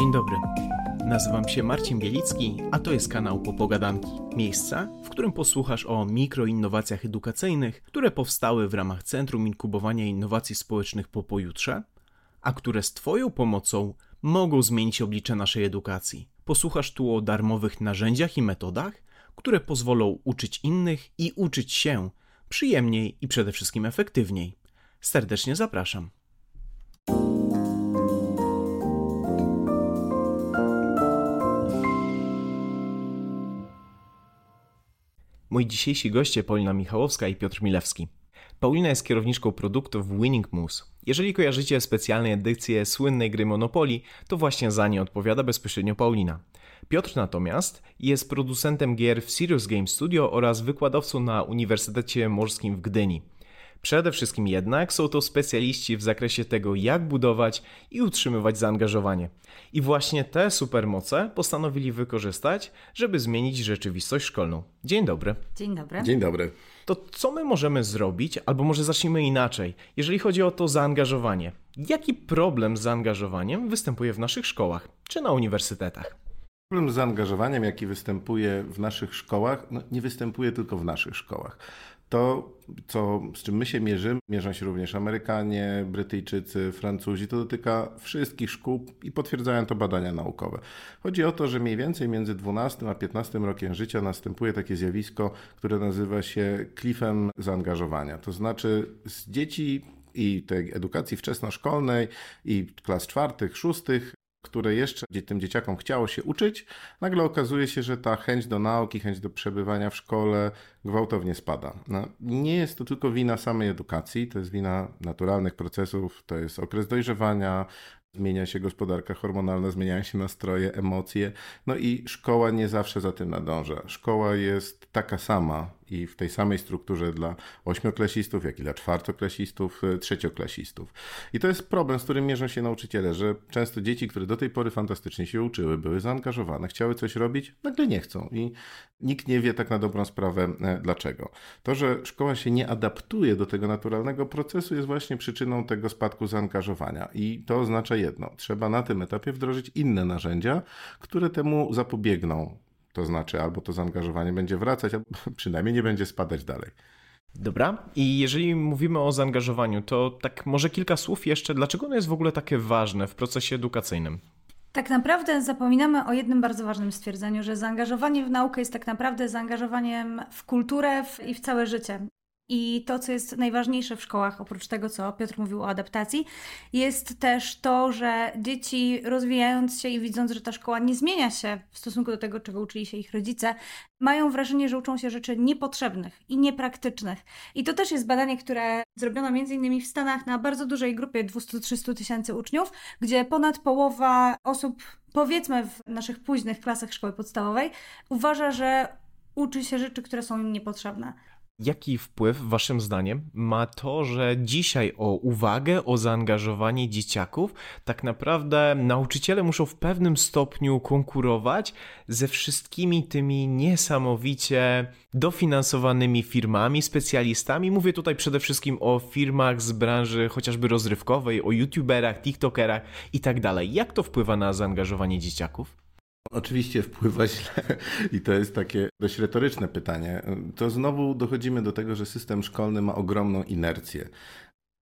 Dzień dobry. Nazywam się Marcin Bielicki, a to jest kanał Popogadanki. Miejsca, w którym posłuchasz o mikroinnowacjach edukacyjnych, które powstały w ramach Centrum Inkubowania Innowacji Społecznych po pojutrze, a które z Twoją pomocą mogą zmienić oblicze naszej edukacji. Posłuchasz tu o darmowych narzędziach i metodach, które pozwolą uczyć innych i uczyć się przyjemniej i przede wszystkim efektywniej. Serdecznie zapraszam. Moi dzisiejsi goście Paulina Michałowska i Piotr Milewski. Paulina jest kierowniczką produktów Winning Moose. Jeżeli kojarzycie specjalne edycje słynnej gry Monopoly, to właśnie za nie odpowiada bezpośrednio Paulina. Piotr natomiast jest producentem gier w Serious Game Studio oraz wykładowcą na Uniwersytecie Morskim w Gdyni. Przede wszystkim jednak są to specjaliści w zakresie tego, jak budować i utrzymywać zaangażowanie. I właśnie te supermoce postanowili wykorzystać, żeby zmienić rzeczywistość szkolną. Dzień dobry. Dzień dobry. Dzień dobry. To co my możemy zrobić, albo może zacznijmy inaczej, jeżeli chodzi o to zaangażowanie? Jaki problem z zaangażowaniem występuje w naszych szkołach czy na uniwersytetach? Problem z zaangażowaniem, jaki występuje w naszych szkołach, no nie występuje tylko w naszych szkołach. To, co, z czym my się mierzymy, mierzą się również Amerykanie, Brytyjczycy, Francuzi, to dotyka wszystkich szkół i potwierdzają to badania naukowe. Chodzi o to, że mniej więcej między 12 a 15 rokiem życia następuje takie zjawisko, które nazywa się klifem zaangażowania. To znaczy z dzieci i tej edukacji wczesnoszkolnej i klas czwartych, szóstych które jeszcze tym dzieciakom chciało się uczyć, nagle okazuje się, że ta chęć do nauki, chęć do przebywania w szkole gwałtownie spada. No, nie jest to tylko wina samej edukacji, to jest wina naturalnych procesów, to jest okres dojrzewania, zmienia się gospodarka hormonalna, zmieniają się nastroje, emocje, no i szkoła nie zawsze za tym nadąża. Szkoła jest taka sama i w tej samej strukturze dla ośmioklasistów, jak i dla czwartoklasistów, e, trzecioklasistów. I to jest problem, z którym mierzą się nauczyciele, że często dzieci, które do tej pory fantastycznie się uczyły, były zaangażowane, chciały coś robić, nagle nie chcą i nikt nie wie tak na dobrą sprawę e, dlaczego. To, że szkoła się nie adaptuje do tego naturalnego procesu jest właśnie przyczyną tego spadku zaangażowania i to oznacza jedno, trzeba na tym etapie wdrożyć inne narzędzia, które temu zapobiegną. To znaczy, albo to zaangażowanie będzie wracać, albo przynajmniej nie będzie spadać dalej. Dobra, i jeżeli mówimy o zaangażowaniu, to tak może kilka słów jeszcze, dlaczego ono jest w ogóle takie ważne w procesie edukacyjnym? Tak naprawdę zapominamy o jednym bardzo ważnym stwierdzeniu, że zaangażowanie w naukę jest tak naprawdę zaangażowaniem w kulturę i w całe życie. I to, co jest najważniejsze w szkołach, oprócz tego, co Piotr mówił o adaptacji, jest też to, że dzieci rozwijając się i widząc, że ta szkoła nie zmienia się w stosunku do tego, czego uczyli się ich rodzice, mają wrażenie, że uczą się rzeczy niepotrzebnych i niepraktycznych. I to też jest badanie, które zrobiono innymi w Stanach na bardzo dużej grupie 200-300 tysięcy uczniów, gdzie ponad połowa osób, powiedzmy w naszych późnych klasach szkoły podstawowej, uważa, że uczy się rzeczy, które są im niepotrzebne. Jaki wpływ, Waszym zdaniem, ma to, że dzisiaj o uwagę, o zaangażowanie dzieciaków, tak naprawdę nauczyciele muszą w pewnym stopniu konkurować ze wszystkimi tymi niesamowicie dofinansowanymi firmami, specjalistami? Mówię tutaj przede wszystkim o firmach z branży chociażby rozrywkowej, o youtuberach, tiktokerach i tak dalej. Jak to wpływa na zaangażowanie dzieciaków? Oczywiście wpływa źle i to jest takie dość retoryczne pytanie. To znowu dochodzimy do tego, że system szkolny ma ogromną inercję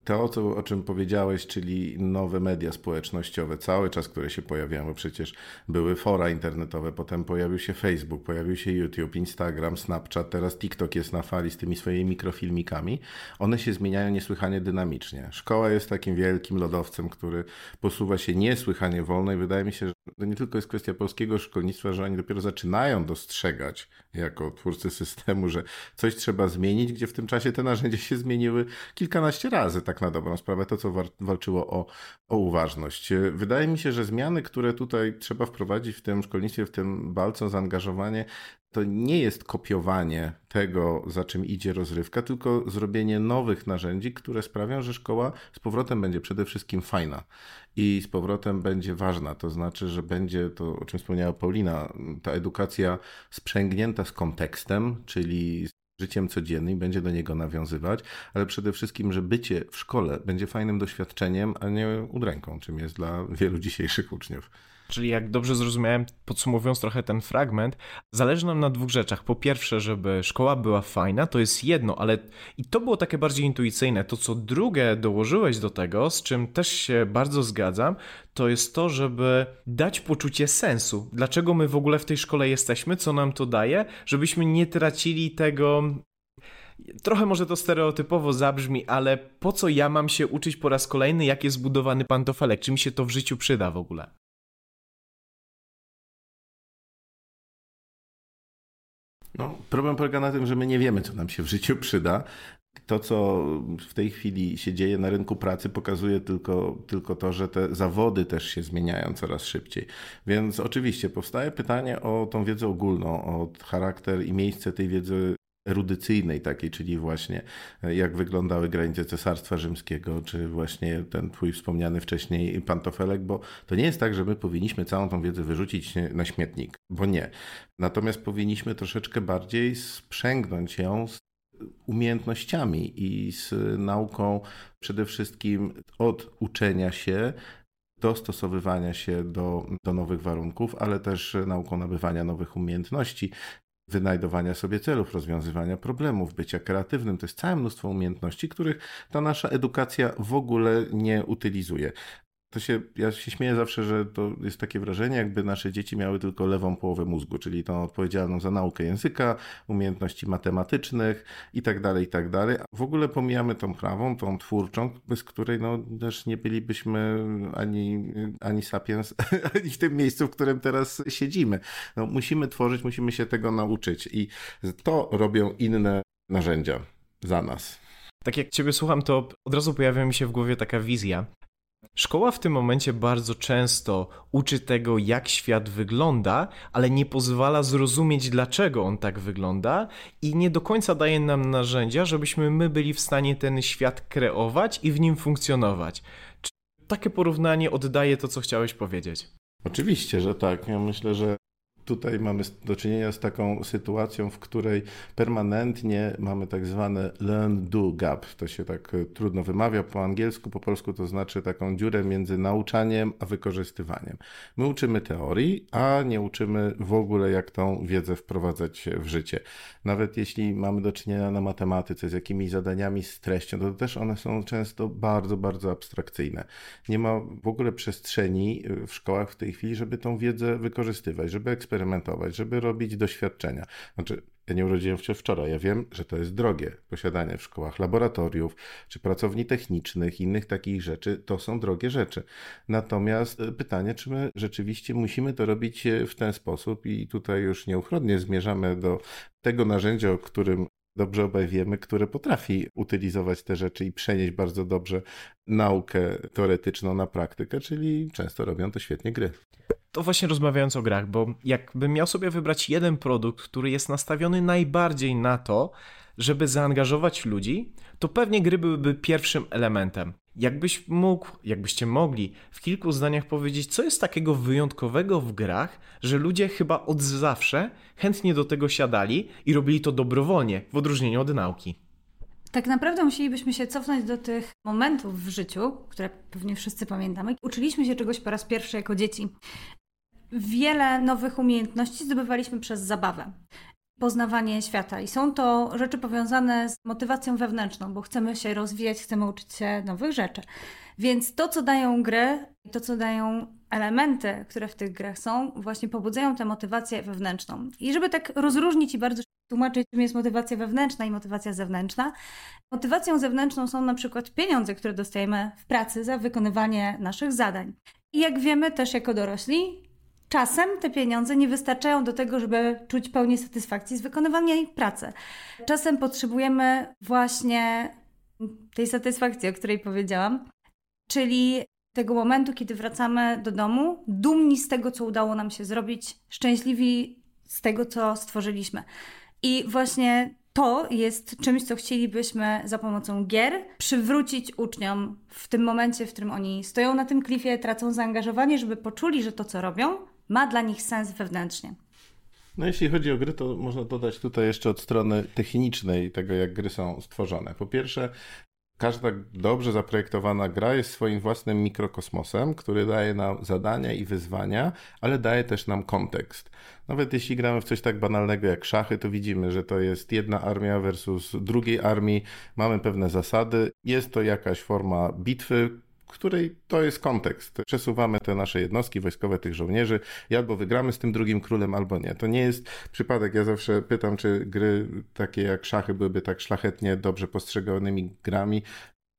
to, co, o czym powiedziałeś, czyli nowe media społecznościowe, cały czas, które się pojawiają, przecież były fora internetowe, potem pojawił się Facebook, pojawił się YouTube, Instagram, Snapchat, teraz TikTok jest na fali z tymi swoimi mikrofilmikami. One się zmieniają niesłychanie dynamicznie. Szkoła jest takim wielkim lodowcem, który posuwa się niesłychanie wolno i wydaje mi się, że to nie tylko jest kwestia polskiego szkolnictwa, że oni dopiero zaczynają dostrzegać jako twórcy systemu, że coś trzeba zmienić, gdzie w tym czasie te narzędzia się zmieniły kilkanaście razy, tak na dobrą sprawę, to co walczyło o, o uważność. Wydaje mi się, że zmiany, które tutaj trzeba wprowadzić w tym szkolnictwie, w tym walce o zaangażowanie, to nie jest kopiowanie tego, za czym idzie rozrywka, tylko zrobienie nowych narzędzi, które sprawią, że szkoła z powrotem będzie przede wszystkim fajna i z powrotem będzie ważna. To znaczy, że będzie to, o czym wspomniała Paulina, ta edukacja sprzęgnięta z kontekstem, czyli życiem codziennym, będzie do niego nawiązywać, ale przede wszystkim, że bycie w szkole będzie fajnym doświadczeniem, a nie udręką, czym jest dla wielu dzisiejszych uczniów. Czyli jak dobrze zrozumiałem, podsumowując trochę ten fragment, zależy nam na dwóch rzeczach. Po pierwsze, żeby szkoła była fajna, to jest jedno, ale i to było takie bardziej intuicyjne. To, co drugie dołożyłeś do tego, z czym też się bardzo zgadzam, to jest to, żeby dać poczucie sensu. Dlaczego my w ogóle w tej szkole jesteśmy, co nam to daje, żebyśmy nie tracili tego Trochę może to stereotypowo zabrzmi, ale po co ja mam się uczyć po raz kolejny, jak jest zbudowany pantofelek? Czy mi się to w życiu przyda w ogóle? No, problem polega na tym, że my nie wiemy, co nam się w życiu przyda. To, co w tej chwili się dzieje na rynku pracy, pokazuje tylko, tylko to, że te zawody też się zmieniają coraz szybciej. Więc oczywiście powstaje pytanie o tą wiedzę ogólną, o charakter i miejsce tej wiedzy erudycyjnej takiej, czyli właśnie e, jak wyglądały granice Cesarstwa Rzymskiego, czy właśnie ten twój wspomniany wcześniej pantofelek, bo to nie jest tak, że my powinniśmy całą tą wiedzę wyrzucić na śmietnik, bo nie. Natomiast powinniśmy troszeczkę bardziej sprzęgnąć ją z umiejętnościami i z nauką przede wszystkim od uczenia się, dostosowywania się do, do nowych warunków, ale też nauką nabywania nowych umiejętności wynajdowania sobie celów, rozwiązywania problemów, bycia kreatywnym. To jest całe mnóstwo umiejętności, których ta nasza edukacja w ogóle nie utylizuje. To się, ja się śmieję zawsze, że to jest takie wrażenie, jakby nasze dzieci miały tylko lewą połowę mózgu, czyli tą odpowiedzialną za naukę języka, umiejętności matematycznych i tak dalej, i tak dalej. W ogóle pomijamy tą prawą, tą twórczą, bez której no, też nie bylibyśmy ani, ani sapiens, ani w tym miejscu, w którym teraz siedzimy. No, musimy tworzyć, musimy się tego nauczyć i to robią inne narzędzia za nas. Tak jak Ciebie słucham, to od razu pojawia mi się w głowie taka wizja, Szkoła w tym momencie bardzo często uczy tego, jak świat wygląda, ale nie pozwala zrozumieć, dlaczego on tak wygląda, i nie do końca daje nam narzędzia, żebyśmy my byli w stanie ten świat kreować i w nim funkcjonować. Czy takie porównanie oddaje to, co chciałeś powiedzieć? Oczywiście, że tak. Ja myślę, że tutaj mamy do czynienia z taką sytuacją, w której permanentnie mamy tak zwane learn-do gap. To się tak e, trudno wymawia po angielsku, po polsku to znaczy taką dziurę między nauczaniem a wykorzystywaniem. My uczymy teorii, a nie uczymy w ogóle, jak tą wiedzę wprowadzać w życie. Nawet jeśli mamy do czynienia na matematyce z jakimiś zadaniami z treścią, to też one są często bardzo, bardzo abstrakcyjne. Nie ma w ogóle przestrzeni w szkołach w tej chwili, żeby tą wiedzę wykorzystywać, żeby eksperymentować eksperymentować, żeby robić doświadczenia. Znaczy, ja nie urodziłem się wczoraj. Ja wiem, że to jest drogie. Posiadanie w szkołach laboratoriów, czy pracowni technicznych, innych takich rzeczy, to są drogie rzeczy. Natomiast e, pytanie, czy my rzeczywiście musimy to robić e, w ten sposób, i tutaj już nieuchronnie zmierzamy do tego narzędzia, o którym dobrze obaj wiemy, które potrafi utylizować te rzeczy i przenieść bardzo dobrze naukę teoretyczną na praktykę, czyli często robią to świetnie gry to właśnie rozmawiając o grach, bo jakbym miał sobie wybrać jeden produkt, który jest nastawiony najbardziej na to, żeby zaangażować ludzi, to pewnie gry byłyby pierwszym elementem. Jakbyś mógł, jakbyście mogli w kilku zdaniach powiedzieć, co jest takiego wyjątkowego w grach, że ludzie chyba od zawsze chętnie do tego siadali i robili to dobrowolnie, w odróżnieniu od nauki. Tak naprawdę musielibyśmy się cofnąć do tych momentów w życiu, które pewnie wszyscy pamiętamy. Uczyliśmy się czegoś po raz pierwszy jako dzieci wiele nowych umiejętności zdobywaliśmy przez zabawę, poznawanie świata. I są to rzeczy powiązane z motywacją wewnętrzną, bo chcemy się rozwijać, chcemy uczyć się nowych rzeczy. Więc to, co dają gry, to, co dają elementy, które w tych grach są, właśnie pobudzają tę motywację wewnętrzną. I żeby tak rozróżnić i bardzo tłumaczyć, czym jest motywacja wewnętrzna i motywacja zewnętrzna. Motywacją zewnętrzną są na przykład pieniądze, które dostajemy w pracy za wykonywanie naszych zadań. I jak wiemy, też jako dorośli, Czasem te pieniądze nie wystarczają do tego, żeby czuć pełnię satysfakcji z wykonywania ich pracy. Czasem potrzebujemy właśnie tej satysfakcji, o której powiedziałam, czyli tego momentu, kiedy wracamy do domu, dumni z tego, co udało nam się zrobić, szczęśliwi z tego, co stworzyliśmy. I właśnie to jest czymś, co chcielibyśmy za pomocą gier przywrócić uczniom w tym momencie, w którym oni stoją na tym klifie, tracą zaangażowanie, żeby poczuli, że to, co robią, ma dla nich sens wewnętrznie. No jeśli chodzi o gry, to można dodać tutaj jeszcze od strony technicznej tego, jak gry są stworzone. Po pierwsze, Każda dobrze zaprojektowana gra jest swoim własnym mikrokosmosem, który daje nam zadania i wyzwania, ale daje też nam kontekst. Nawet jeśli gramy w coś tak banalnego jak szachy, to widzimy, że to jest jedna armia versus drugiej armii, mamy pewne zasady, jest to jakaś forma bitwy, której to jest kontekst. Przesuwamy te nasze jednostki wojskowe, tych żołnierzy i albo wygramy z tym drugim królem, albo nie. To nie jest przypadek. Ja zawsze pytam, czy gry takie jak szachy byłyby tak szlachetnie, dobrze postrzeganymi grami,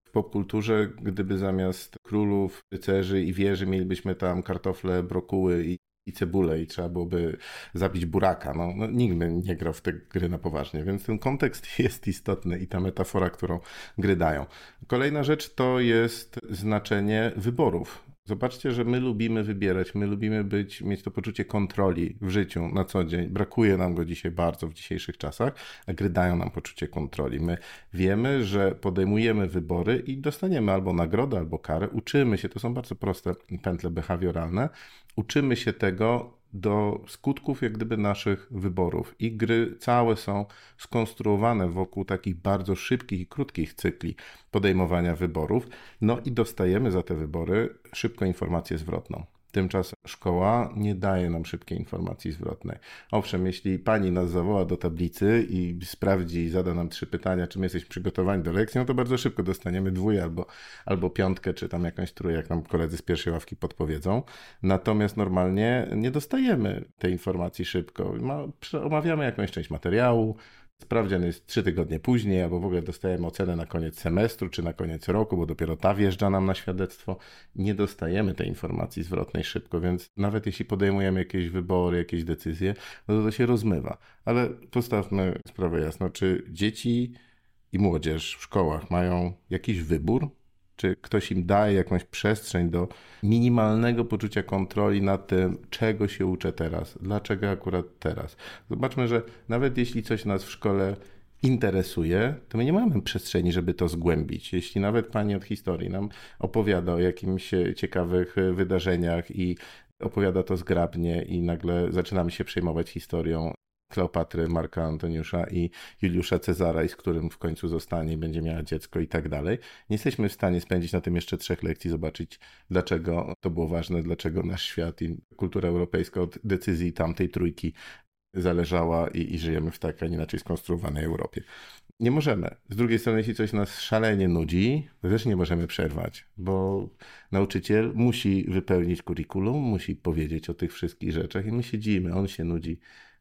w popkulturze, gdyby zamiast królów, rycerzy i wieży mielibyśmy tam kartofle, brokuły i i cebulę i trzeba byłoby zabić buraka. No, no, nikt by nie grał w te gry na poważnie, więc ten kontekst jest istotny i ta metafora, którą gry dają. Kolejna rzecz to jest znaczenie wyborów. Zobaczcie, że my lubimy wybierać, my lubimy być, mieć to poczucie kontroli w życiu na co dzień. Brakuje nam go dzisiaj bardzo w dzisiejszych czasach, a gry dają nam poczucie kontroli. My wiemy, że podejmujemy wybory i dostaniemy albo nagrodę, albo karę. Uczymy się, to są bardzo proste pętle behawioralne, uczymy się tego do skutków jak gdyby naszych wyborów. I gry całe są skonstruowane wokół takich bardzo szybkich i krótkich cykli podejmowania wyborów. No i dostajemy za te wybory szybko informację zwrotną. Tymczasem szkoła nie daje nam szybkiej informacji zwrotnej. Owszem, jeśli pani nas zawoła do tablicy i sprawdzi i zada nam trzy pytania, czy my jesteśmy przygotowani do lekcji, no to bardzo szybko dostaniemy dwój albo, albo piątkę, czy tam jakąś trójkę, jak nam koledzy z pierwszej ławki podpowiedzą. Natomiast normalnie nie dostajemy tej informacji szybko. Omawiamy jakąś część materiału, Sprawdzian jest trzy tygodnie później, albo w ogóle dostajemy ocenę na koniec semestru czy na koniec roku, bo dopiero ta wjeżdża nam na świadectwo. Nie dostajemy tej informacji zwrotnej szybko, więc nawet jeśli podejmujemy jakieś wybory, jakieś decyzje, no to to się rozmywa. Ale postawmy sprawę jasno, czy dzieci i młodzież w szkołach mają jakiś wybór? Czy ktoś im daje jakąś przestrzeń do minimalnego poczucia kontroli nad tym, czego się uczę teraz, dlaczego akurat teraz. Zobaczmy, że nawet jeśli coś nas w szkole interesuje, to my nie mamy przestrzeni, żeby to zgłębić. Jeśli nawet pani od historii nam opowiada o jakimś ciekawych wydarzeniach i opowiada to zgrabnie i nagle zaczynamy się przejmować historią Kleopatry, Marka Antoniusza i Juliusza Cezara, i z którym w końcu zostanie, będzie miała dziecko i tak dalej. Nie jesteśmy w stanie spędzić na tym jeszcze trzech lekcji, zobaczyć, dlaczego to było ważne, dlaczego nasz świat i kultura europejska od decyzji tamtej trójki zależała i, i żyjemy w tak, a nie inaczej skonstruowanej Europie. Nie możemy. Z drugiej strony, jeśli coś nas szalenie nudzi, to też nie możemy przerwać, bo nauczyciel musi wypełnić kurikulum, musi powiedzieć o tych wszystkich rzeczach i my siedzimy, on się nudzi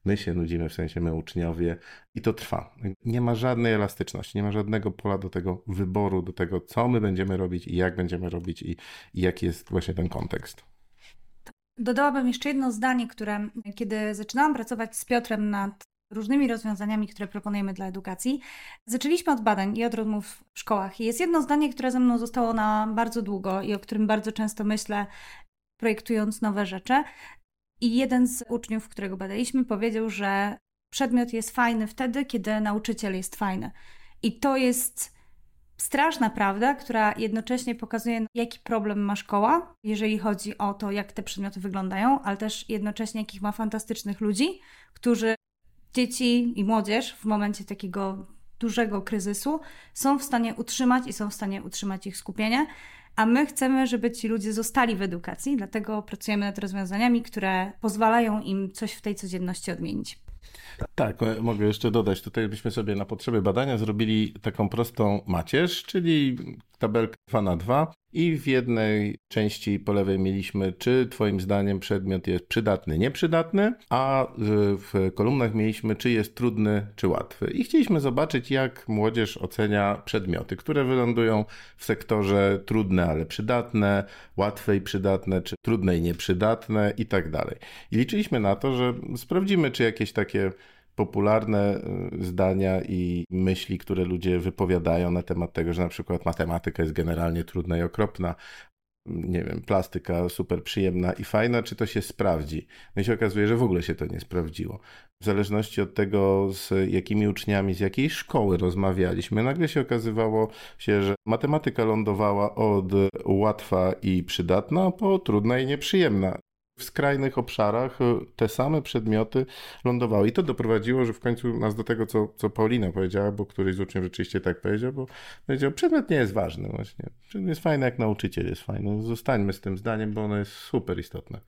My się nudzimy, w sensie my uczniowie, i to trwa. Nie ma żadnej elastyczności, nie ma żadnego pola do tego wyboru, do tego, co my będziemy robić i jak będziemy robić, i, i jaki jest właśnie ten kontekst. Dodałabym jeszcze jedno zdanie, które kiedy zaczynałam pracować z Piotrem nad różnymi rozwiązaniami, które proponujemy dla edukacji, zaczęliśmy od badań i od rozmów w szkołach. I jest jedno zdanie, które ze mną zostało na bardzo długo i o którym bardzo często myślę, projektując nowe rzeczy. I jeden z uczniów, którego badaliśmy, powiedział, że przedmiot jest fajny wtedy, kiedy nauczyciel jest fajny. I to jest straszna prawda, która jednocześnie pokazuje, jaki problem ma szkoła, jeżeli chodzi o to, jak te przedmioty wyglądają, ale też jednocześnie, jakich ma fantastycznych ludzi, którzy dzieci i młodzież w momencie takiego dużego kryzysu są w stanie utrzymać i są w stanie utrzymać ich skupienie a my chcemy, żeby ci ludzie zostali w edukacji, dlatego pracujemy nad rozwiązaniami, które pozwalają im coś w tej codzienności odmienić. Tak, mogę jeszcze dodać, tutaj byśmy sobie na potrzeby badania zrobili taką prostą macierz, czyli tabelkę 2 na 2 i w jednej części po lewej mieliśmy, czy Twoim zdaniem przedmiot jest przydatny, nieprzydatny, a w kolumnach mieliśmy, czy jest trudny, czy łatwy. I chcieliśmy zobaczyć, jak młodzież ocenia przedmioty, które wylądują w sektorze trudne, ale przydatne, łatwe i przydatne, czy trudne i nieprzydatne i tak dalej. I liczyliśmy na to, że sprawdzimy, czy jakieś takie popularne y, zdania i myśli, które ludzie wypowiadają na temat tego, że na przykład matematyka jest generalnie trudna i okropna, nie wiem, plastyka super przyjemna i fajna, czy to się sprawdzi? No i się okazuje, że w ogóle się to nie sprawdziło. W zależności od tego, z jakimi uczniami, z jakiej szkoły rozmawialiśmy, nagle się okazywało się, że matematyka lądowała od łatwa i przydatna po trudna i nieprzyjemna. W skrajnych obszarach e, te same przedmioty lądowały. I to doprowadziło, że w końcu nas do tego, co, co Paulina powiedziała, bo któryś z uczniów rzeczywiście tak powiedział, bo powiedział, przedmiot nie jest ważny właśnie. Przedmiot jest fajny, jak nauczyciel jest fajny. Zostańmy z tym zdaniem, bo ono jest super istotne.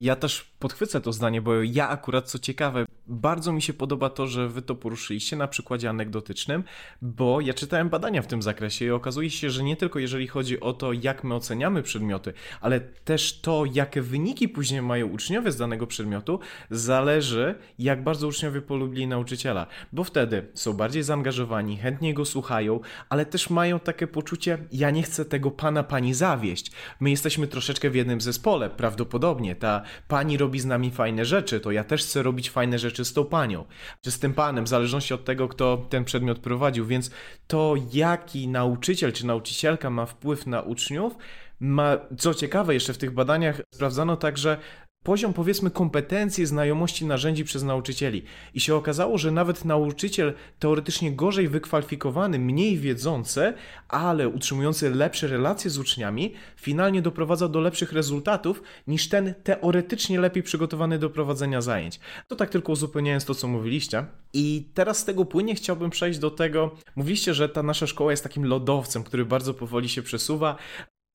Ja też podchwycę to zdanie, bo ja akurat, co ciekawe, bardzo mi się podoba to, że wy to poruszyliście na przykładzie anegdotycznym, bo ja czytałem badania w tym zakresie i okazuje się, że nie tylko jeżeli chodzi o to, jak my oceniamy przedmioty, ale też to, jakie wyniki później mają uczniowie z danego przedmiotu, zależy, jak bardzo uczniowie polubili nauczyciela, bo wtedy są bardziej zaangażowani, chętnie go słuchają, ale też mają takie poczucie, ja nie chcę tego pana, pani zawieść. My jesteśmy troszeczkę w jednym zespole, prawdopodobnie. Ta pani robi z nami fajne rzeczy, to ja też chcę robić fajne rzeczy z tą panią, czy z tym panem, w zależności od tego, kto ten przedmiot prowadził. Więc to, jaki nauczyciel czy nauczycielka ma wpływ na uczniów, ma, co ciekawe, jeszcze w tych badaniach sprawdzano także poziom powiedzmy kompetencji, znajomości narzędzi przez nauczycieli. I się okazało, że nawet nauczyciel teoretycznie gorzej wykwalifikowany, mniej wiedzący, ale utrzymujący lepsze relacje z uczniami, finalnie doprowadza do lepszych rezultatów niż ten teoretycznie lepiej przygotowany do prowadzenia zajęć. To tak tylko uzupełniając to, co mówiliście. I teraz z tego płynie chciałbym przejść do tego, mówiliście, że ta nasza szkoła jest takim lodowcem, który bardzo powoli się przesuwa,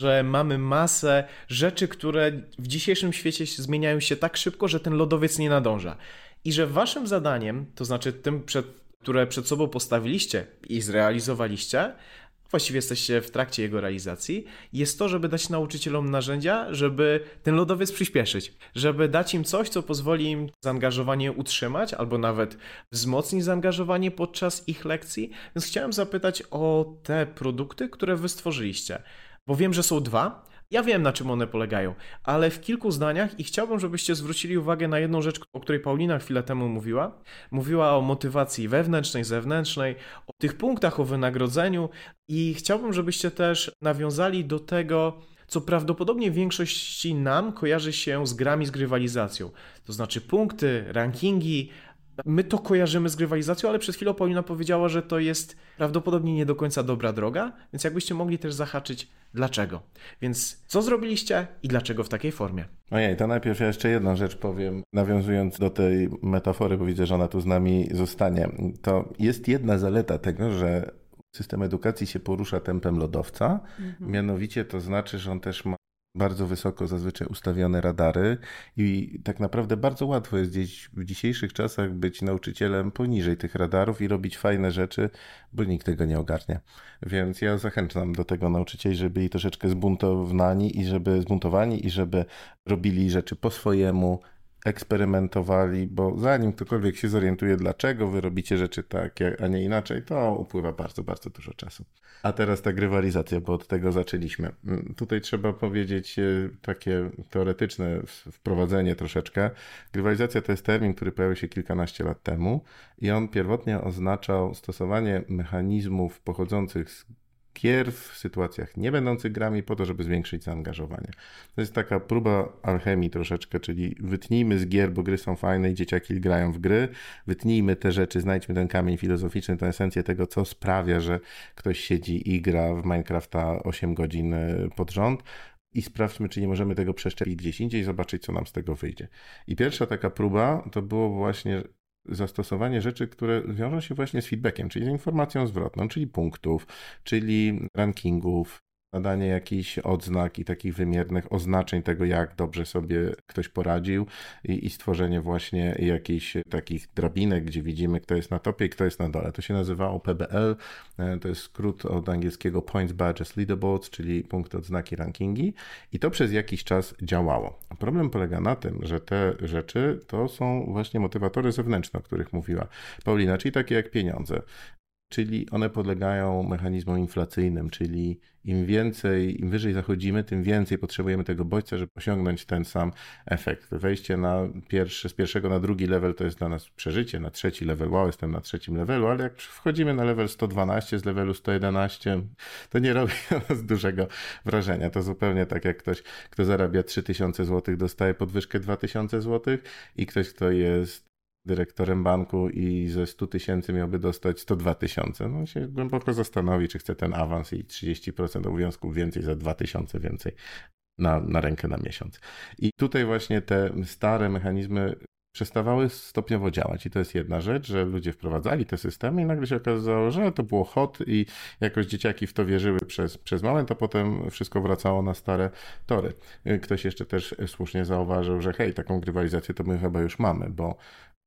że mamy masę rzeczy, które w dzisiejszym świecie zmieniają się tak szybko, że ten lodowiec nie nadąża. I że waszym zadaniem, to znaczy tym, przed, które przed sobą postawiliście i zrealizowaliście, właściwie jesteście w trakcie jego realizacji, jest to, żeby dać nauczycielom narzędzia, żeby ten lodowiec przyspieszyć, żeby dać im coś, co pozwoli im zaangażowanie utrzymać albo nawet wzmocnić zaangażowanie podczas ich lekcji. Więc chciałem zapytać o te produkty, które wy stworzyliście bo wiem, że są dwa. Ja wiem, na czym one polegają, ale w kilku zdaniach i chciałbym, żebyście zwrócili uwagę na jedną rzecz, o której Paulina chwilę temu mówiła. Mówiła o motywacji wewnętrznej, zewnętrznej, o tych punktach o wynagrodzeniu i chciałbym, żebyście też nawiązali do tego, co prawdopodobnie większości nam kojarzy się z grami z grywalizacją. To znaczy punkty, rankingi, My to kojarzymy z grywalizacją, ale przed chwilą Paulina powiedziała, że to jest prawdopodobnie nie do końca dobra droga, więc jakbyście mogli też zahaczyć dlaczego. Więc co zrobiliście i dlaczego w takiej formie? Ojej, to najpierw ja jeszcze jedną rzecz powiem, nawiązując do tej metafory, bo widzę, że ona tu z nami zostanie. To jest jedna zaleta tego, że system edukacji się porusza tempem lodowca, mhm. mianowicie to znaczy, że on też ma bardzo wysoko zazwyczaj ustawione radary i tak naprawdę bardzo łatwo jest gdzieś w dzisiejszych czasach być nauczycielem poniżej tych radarów i robić fajne rzeczy, bo nikt tego nie ogarnia. Więc ja zachęcam do tego nauczycieli, żeby byli troszeczkę zbuntowani i żeby zbuntowani i żeby robili rzeczy po swojemu, eksperymentowali, bo zanim ktokolwiek się zorientuje, dlaczego wy robicie rzeczy tak, a nie inaczej, to upływa bardzo, bardzo dużo czasu. A teraz ta grywalizacja, bo od tego zaczęliśmy. Mm, tutaj trzeba powiedzieć e, takie teoretyczne wprowadzenie troszeczkę. Grywalizacja to jest termin, który pojawił się kilkanaście lat temu i on pierwotnie oznaczał stosowanie mechanizmów pochodzących z gier w sytuacjach nie będących grami po to, żeby zwiększyć zaangażowanie. To jest taka próba alchemii troszeczkę, czyli wytnijmy z gier, bo gry są fajne i dzieciaki grają w gry, wytnijmy te rzeczy, znajdźmy ten kamień filozoficzny, tę esencję tego, co sprawia, że ktoś siedzi i gra w Minecrafta 8 godzin e, pod rząd, i sprawdźmy, czy nie możemy tego przeszczepić gdzieś indziej zobaczyć, co nam z tego wyjdzie. I pierwsza taka próba to było właśnie zastosowanie rzeczy, które wiążą się właśnie z feedbackiem, czyli z informacją zwrotną, czyli punktów, czyli rankingów, nadanie jakichś odznak i takich wymiernych oznaczeń tego, jak dobrze sobie ktoś poradził i, i, stworzenie właśnie jakichś takich drabinek, gdzie widzimy, kto jest na topie i kto jest na dole. To się nazywało PBL, e, to jest skrót od angielskiego Points Badges Leaderboards, czyli punkty, odznaki, rankingi i to przez jakiś czas działało. Problem polega na tym, że te rzeczy to są właśnie motywatory zewnętrzne, o których mówiła Paulina, czyli takie jak pieniądze czyli one podlegają mechanizmom inflacyjnym, czyli im więcej, im wyżej zachodzimy, tym więcej potrzebujemy tego bodźca, żeby osiągnąć ten sam efekt. Wejście na pierwszy, z pierwszego na drugi level to jest dla nas przeżycie, na trzeci level, wow, jestem na trzecim levelu, ale jak wchodzimy na level 112 z levelu 111, to nie robi nas dużego wrażenia. To zupełnie tak jak ktoś, kto zarabia 3000 zł, dostaje podwyżkę 2000 zł i ktoś, kto jest dyrektorem banku i ze 100 tysięcy miałby dostać 102 tysiące. No się głęboko zastanowi, czy chce ten awans i 30% obowiązków więcej za 2 tysiące więcej. na, na rękę na miesiąc. I tutaj właśnie te stare mechanizmy przestawały stopniowo działać. I to jest jedna rzecz, że ludzie wprowadzali te systemy i nagle się okazało, że to było hot i jakoś dzieciaki w to wierzyły przez, przez moment, a potem wszystko wracało na stare tory. Ktoś jeszcze też słusznie zauważył, że hej, taką grywalizację to my chyba już mamy, bo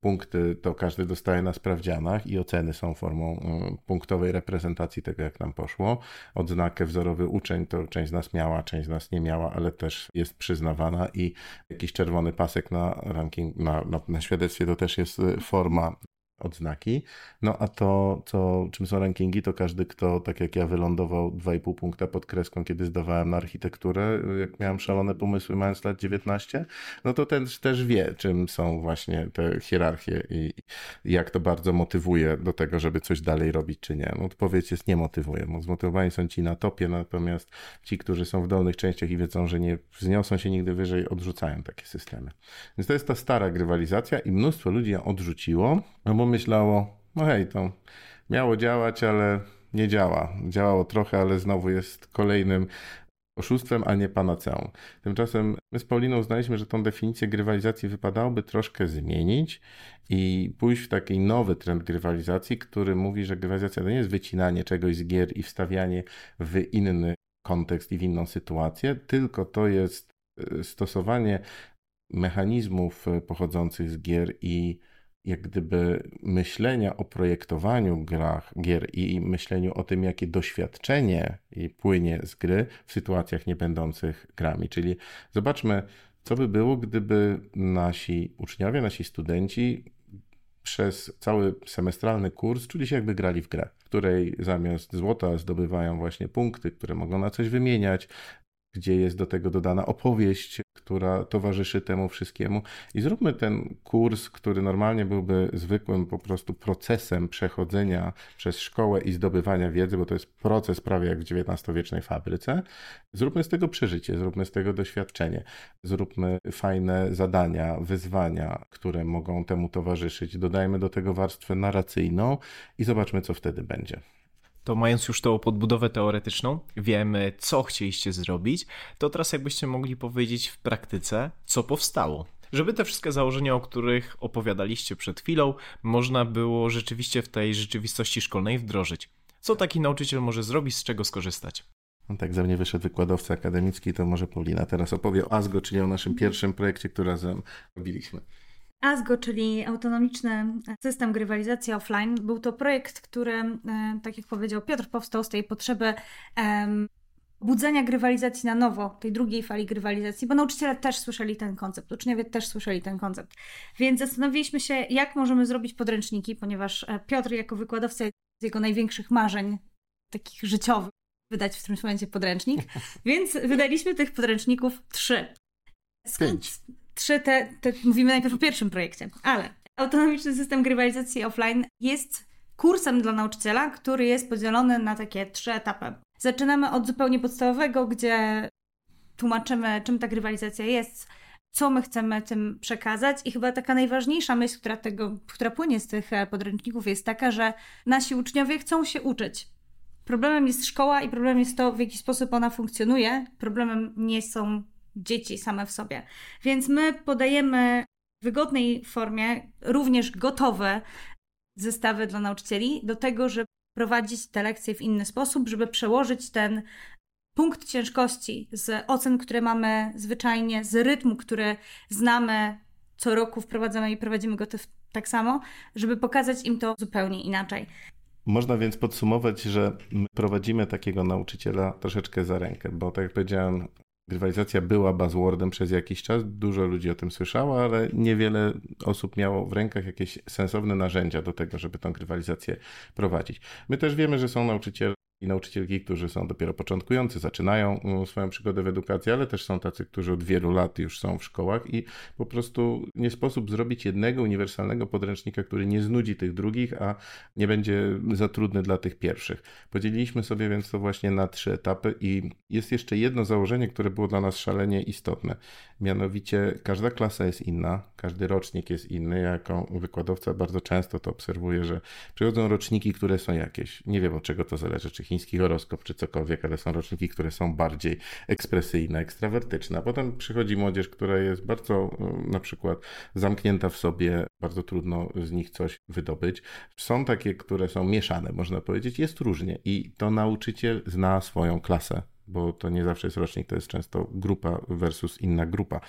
punkty to każdy dostaje na sprawdzianach i oceny są formą mm, punktowej reprezentacji tego, jak nam poszło. Odznakę wzorowy uczeń to część z nas miała, część z nas nie miała, ale też jest przyznawana i jakiś czerwony pasek na ranking, na, na, na świadectwie to też jest y, forma odznaki. No a to, co, czym są rankingi, to każdy, kto tak jak ja wylądował 2,5 punkta pod kreską, kiedy zdawałem na architekturę, jak miałem szalone pomysły mając lat 19, no to ten też wie, czym są właśnie te hierarchie i jak to bardzo motywuje do tego, żeby coś dalej robić, czy nie. Odpowiedź jest nie motywuje. Zmotywowani są ci na topie, natomiast ci, którzy są w dolnych częściach i wiedzą, że nie wzniosą się nigdy wyżej, odrzucają takie systemy. Więc to jest ta stara grywalizacja i mnóstwo ludzi ją odrzuciło, no bo myślało, no hej, to miało działać, ale nie działa. Działało trochę, ale znowu jest kolejnym oszustwem, a nie panaceum. Tymczasem my z Pauliną uznaliśmy, że tą definicję grywalizacji wypadałoby troszkę zmienić i pójść w taki nowy trend grywalizacji, który mówi, że grywalizacja to nie jest wycinanie czegoś z gier i wstawianie w inny kontekst i w inną sytuację, tylko to jest e, stosowanie mechanizmów e, pochodzących z gier i jak gdyby myślenia o projektowaniu grach, gier i myśleniu o tym, jakie doświadczenie płynie z gry w sytuacjach nie będących grami. Czyli zobaczmy, co by było, gdyby nasi uczniowie, nasi studenci przez cały semestralny kurs czuli się jakby grali w grę, w której zamiast złota zdobywają właśnie punkty, które mogą na coś wymieniać, gdzie jest do tego dodana opowieść, która towarzyszy temu wszystkiemu. I zróbmy ten kurs, który normalnie byłby zwykłym po prostu procesem przechodzenia przez szkołę i zdobywania wiedzy, bo to jest proces prawie jak w XIX-wiecznej fabryce. Zróbmy z tego przeżycie, zróbmy z tego doświadczenie, zróbmy fajne zadania, wyzwania, które mogą temu towarzyszyć. Dodajmy do tego warstwę narracyjną i zobaczmy, co wtedy będzie to mając już tą podbudowę teoretyczną, wiemy, co chcieliście zrobić, to teraz jakbyście mogli powiedzieć w praktyce, co powstało. Żeby te wszystkie założenia, o których opowiadaliście przed chwilą, można było rzeczywiście w tej rzeczywistości szkolnej wdrożyć. Co taki nauczyciel może zrobić, z czego skorzystać? No tak, za mnie wyszedł wykładowca akademicki, to może Paulina teraz opowie o ASGO, czyli o naszym pierwszym projekcie, który razem robiliśmy. ASGO, czyli autonomiczny system grywalizacji offline, był to projekt, który, e, tak jak powiedział Piotr, powstał z tej potrzeby um, budzenia grywalizacji na nowo, tej drugiej fali grywalizacji, bo nauczyciele też słyszeli ten koncept, uczniowie też słyszeli ten koncept. Więc zastanowiliśmy się, jak możemy zrobić podręczniki, ponieważ e, Piotr jako wykładowca z jego największych marzeń, takich życiowych, wydać w tym momencie podręcznik, więc wydaliśmy tych podręczników trzy. Skąd? Pięć trzy te, te, mówimy najpierw o pierwszym projekcie, ale autonomiczny system grywalizacji offline jest kursem dla nauczyciela, który jest podzielony na takie trzy etapy. Zaczynamy od zupełnie podstawowego, gdzie tłumaczymy, czym ta grywalizacja jest, co my chcemy tym przekazać. I chyba taka najważniejsza myśl, która, tego, która płynie z tych e, podręczników, jest taka, że nasi uczniowie chcą się uczyć. Problemem jest szkoła i problemem jest to, w jaki sposób ona funkcjonuje. Problemem nie są dzieci same w sobie. Więc my podajemy w wygodnej formie również gotowe zestawy dla nauczycieli do tego, żeby prowadzić te lekcje w inny sposób, żeby przełożyć ten punkt ciężkości z ocen, które mamy zwyczajnie, z rytmu, który znamy co roku, wprowadzamy i prowadzimy go tak samo, żeby pokazać im to zupełnie inaczej. Można więc podsumować, że prowadzimy takiego nauczyciela troszeczkę za rękę, bo tak jak powiedziałem, Grywalizacja była buzzwordem przez jakiś czas, dużo ludzi o tym słyszało, ale niewiele osób miało w rękach jakieś sensowne narzędzia do tego, żeby tę grywalizację prowadzić. My też wiemy, że są nauczyciele, i nauczycielki, którzy są dopiero początkujący, zaczynają swoją przygodę w edukacji, ale też są tacy, którzy od wielu lat już są w szkołach i po prostu nie sposób zrobić jednego uniwersalnego podręcznika, który nie znudzi tych drugich, a nie będzie za trudny dla tych pierwszych. Podzieliliśmy sobie więc to właśnie na trzy etapy i jest jeszcze jedno założenie, które było dla nas szalenie istotne. Mianowicie każda klasa jest inna, każdy rocznik jest inny. Ja jako wykładowca bardzo często to obserwuję, że przychodzą roczniki, które są jakieś. Nie wiem od czego to zależy, czy chiński horoskop czy cokolwiek, ale są roczniki, które są bardziej ekspresyjne, ekstrawertyczne. A potem przychodzi młodzież, która jest bardzo e, na przykład zamknięta w sobie, bardzo trudno z nich coś wydobyć. Są takie, które są mieszane, można powiedzieć. Jest różnie i to nauczyciel zna swoją klasę bo to nie zawsze jest rocznik, to jest często grupa versus inna grupa.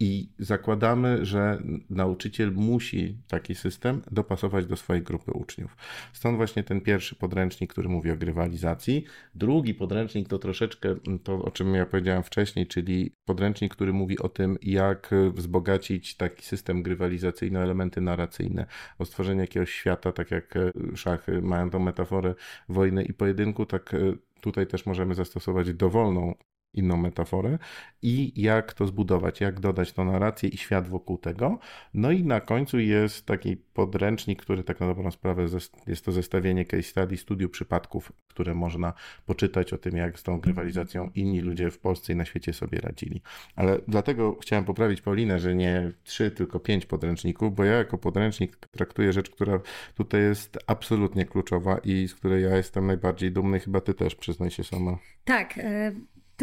I zakładamy, że nauczyciel musi taki system dopasować do swojej grupy uczniów. Stąd właśnie ten pierwszy podręcznik, który mówi o grywalizacji. Drugi podręcznik to troszeczkę to, o czym ja powiedziałem wcześniej, czyli podręcznik, który mówi o tym, jak wzbogacić taki system grywalizacyjny elementy narracyjne, o stworzenie jakiegoś świata, tak jak szachy mają tą metaforę wojny i pojedynku, tak tutaj też możemy zastosować dowolną inną metaforę i jak to zbudować, jak dodać tą narrację i świat wokół tego. No i na końcu jest taki podręcznik, który tak na dobrą sprawę jest to zestawienie case study, studiu przypadków, które można poczytać o tym, jak z tą grywalizacją inni ludzie w Polsce i na świecie sobie radzili. Ale dlatego chciałem poprawić Paulinę, że nie trzy, tylko pięć podręczników, bo ja jako podręcznik traktuję rzecz, która tutaj jest absolutnie kluczowa i z której ja jestem najbardziej dumny, chyba ty też, przyznaj się sama. Tak, e,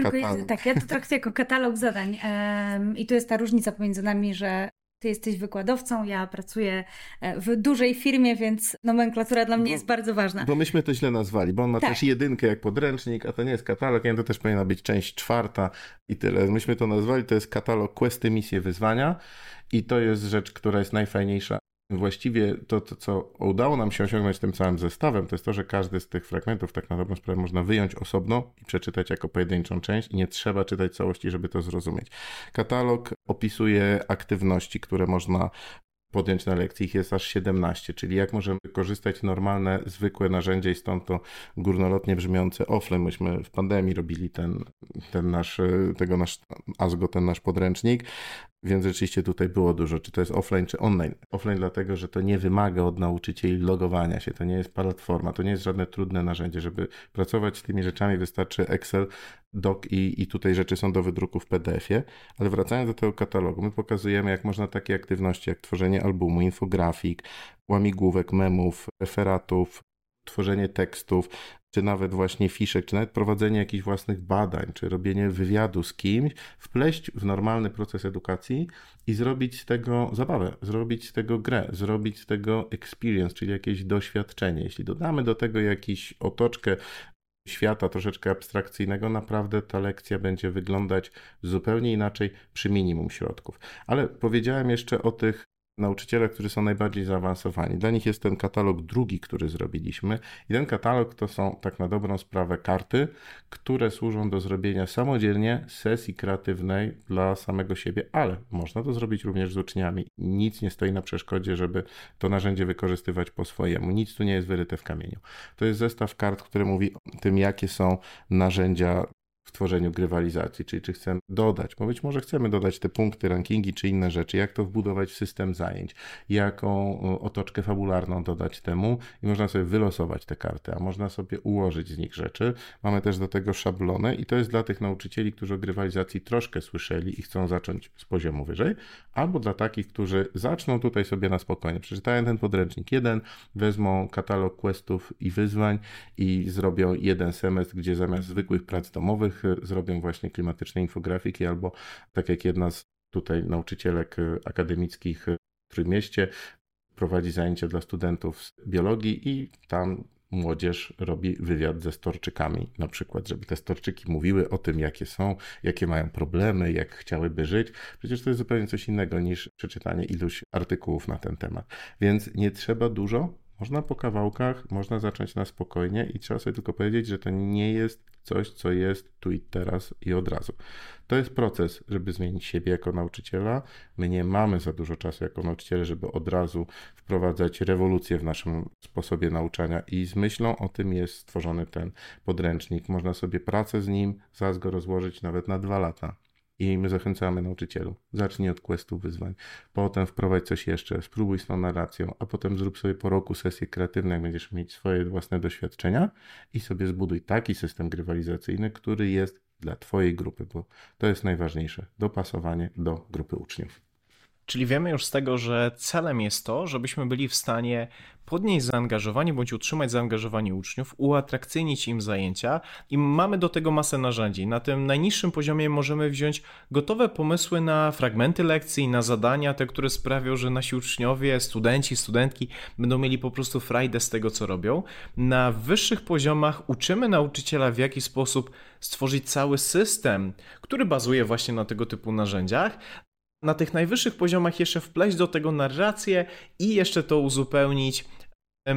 tylko tak, ja to traktuję jako katalog zadań. I tu jest ta różnica pomiędzy nami, że ty jesteś wykładowcą, ja pracuję e, w dużej firmie, więc nomenklatura dla mnie bo, jest bardzo ważna. Bo myśmy to źle nazwali, bo on ma tak. też jedynkę jak podręcznik, a to nie jest katalog, to też powinna być część czwarta i tyle. Myśmy to nazwali, to jest katalog questy, misje, wyzwania i to jest rzecz, która jest najfajniejsza Właściwie to, to, co udało nam się osiągnąć tym całym zestawem, to jest to, że każdy z tych fragmentów tak na dobrą sprawę można wyjąć osobno i przeczytać jako pojedynczą część i nie trzeba czytać całości, żeby to zrozumieć. Katalog opisuje aktywności, które można podjąć na lekcji. Ich jest aż 17, czyli jak możemy wykorzystać normalne, zwykłe narzędzie i stąd to górnolotnie brzmiące offline. Myśmy w pandemii robili ten, ten nasz, tego nasz ASGO, ten nasz podręcznik, więc rzeczywiście tutaj było dużo, czy to jest offline, czy online. Offline dlatego, że to nie wymaga od nauczycieli logowania się, to nie jest platforma, to nie jest żadne trudne narzędzie. Żeby pracować z tymi rzeczami wystarczy Excel, doc i, i tutaj rzeczy są do wydruku w PDF-ie. Ale wracając do tego katalogu, my pokazujemy, jak można takie aktywności, jak tworzenie albumu, infografik, łamigłówek, memów, referatów, tworzenie tekstów, czy nawet właśnie fiszek, czy nawet prowadzenie jakichś własnych badań, czy robienie wywiadu z kimś, wpleść w normalny proces edukacji i zrobić z tego zabawę, zrobić z tego grę, zrobić z tego experience, czyli jakieś doświadczenie. Jeśli dodamy do tego jakiś otoczkę świata troszeczkę abstrakcyjnego, naprawdę ta lekcja będzie wyglądać zupełnie inaczej przy minimum środków. Ale powiedziałem jeszcze o tych nauczyciele, którzy są najbardziej zaawansowani. Dla nich jest ten katalog drugi, który zrobiliśmy. I ten katalog to są tak na dobrą sprawę karty, które służą do zrobienia samodzielnie sesji kreatywnej dla samego siebie, ale można to zrobić również z uczniami. Nic nie stoi na przeszkodzie, żeby to narzędzie wykorzystywać po swojemu. Nic tu nie jest wyryte w kamieniu. To jest zestaw kart, który mówi o tym, jakie są narzędzia w tworzeniu grywalizacji, czyli czy chcemy dodać, bo być może chcemy dodać te punkty, rankingi czy inne rzeczy, jak to wbudować w system zajęć, jaką otoczkę fabularną dodać temu i można sobie wylosować te karty, a można sobie ułożyć z nich rzeczy. Mamy też do tego szablony i to jest dla tych nauczycieli, którzy o grywalizacji troszkę słyszeli i chcą zacząć z poziomu wyżej, albo dla takich, którzy zaczną tutaj sobie na spokojnie, przeczytają ten podręcznik jeden, wezmą katalog questów i wyzwań i zrobią jeden semestr, gdzie zamiast zwykłych prac domowych zrobią właśnie klimatyczne infografiki, albo tak jak jedna z tutaj nauczycielek y, akademickich w Trójmieście prowadzi zajęcia dla studentów z biologii i tam młodzież robi wywiad ze storczykami, na przykład, żeby te storczyki mówiły o tym, jakie są, jakie mają problemy, jak chciałyby żyć. Przecież to jest zupełnie coś innego niż przeczytanie iluś artykułów na ten temat. Więc nie trzeba dużo, można po kawałkach, można zacząć na spokojnie i trzeba sobie tylko powiedzieć, że to nie jest coś, co jest tu i teraz i od razu. To jest proces, żeby zmienić siebie jako nauczyciela. My nie mamy za dużo czasu jako nauczyciele, żeby od razu wprowadzać rewolucję w naszym sposobie nauczania i z myślą o tym jest stworzony ten podręcznik. Można sobie pracę z nim, zaraz go rozłożyć nawet na dwa lata i my zachęcamy nauczycielu. Zacznij od questów wyzwań, potem wprowadź coś jeszcze, spróbuj z tą narracją, a potem zrób sobie po roku sesję kreatywną, jak będziesz mieć swoje własne doświadczenia i sobie zbuduj taki system grywalizacyjny, który jest dla Twojej grupy, bo to jest najważniejsze. Dopasowanie do grupy uczniów. Czyli wiemy już z tego, że celem jest to, żebyśmy byli w stanie podnieść zaangażowanie bądź utrzymać zaangażowanie uczniów, uatrakcyjnić im zajęcia i mamy do tego masę narzędzi. Na tym najniższym poziomie możemy wziąć gotowe pomysły na fragmenty lekcji, na zadania, te, które sprawią, że nasi uczniowie, studenci, studentki będą mieli po prostu frajdę z tego, co robią. Na wyższych poziomach uczymy nauczyciela, w jaki sposób stworzyć cały system, który bazuje właśnie na tego typu narzędziach, na tych najwyższych poziomach jeszcze wpleść do tego narrację i jeszcze to uzupełnić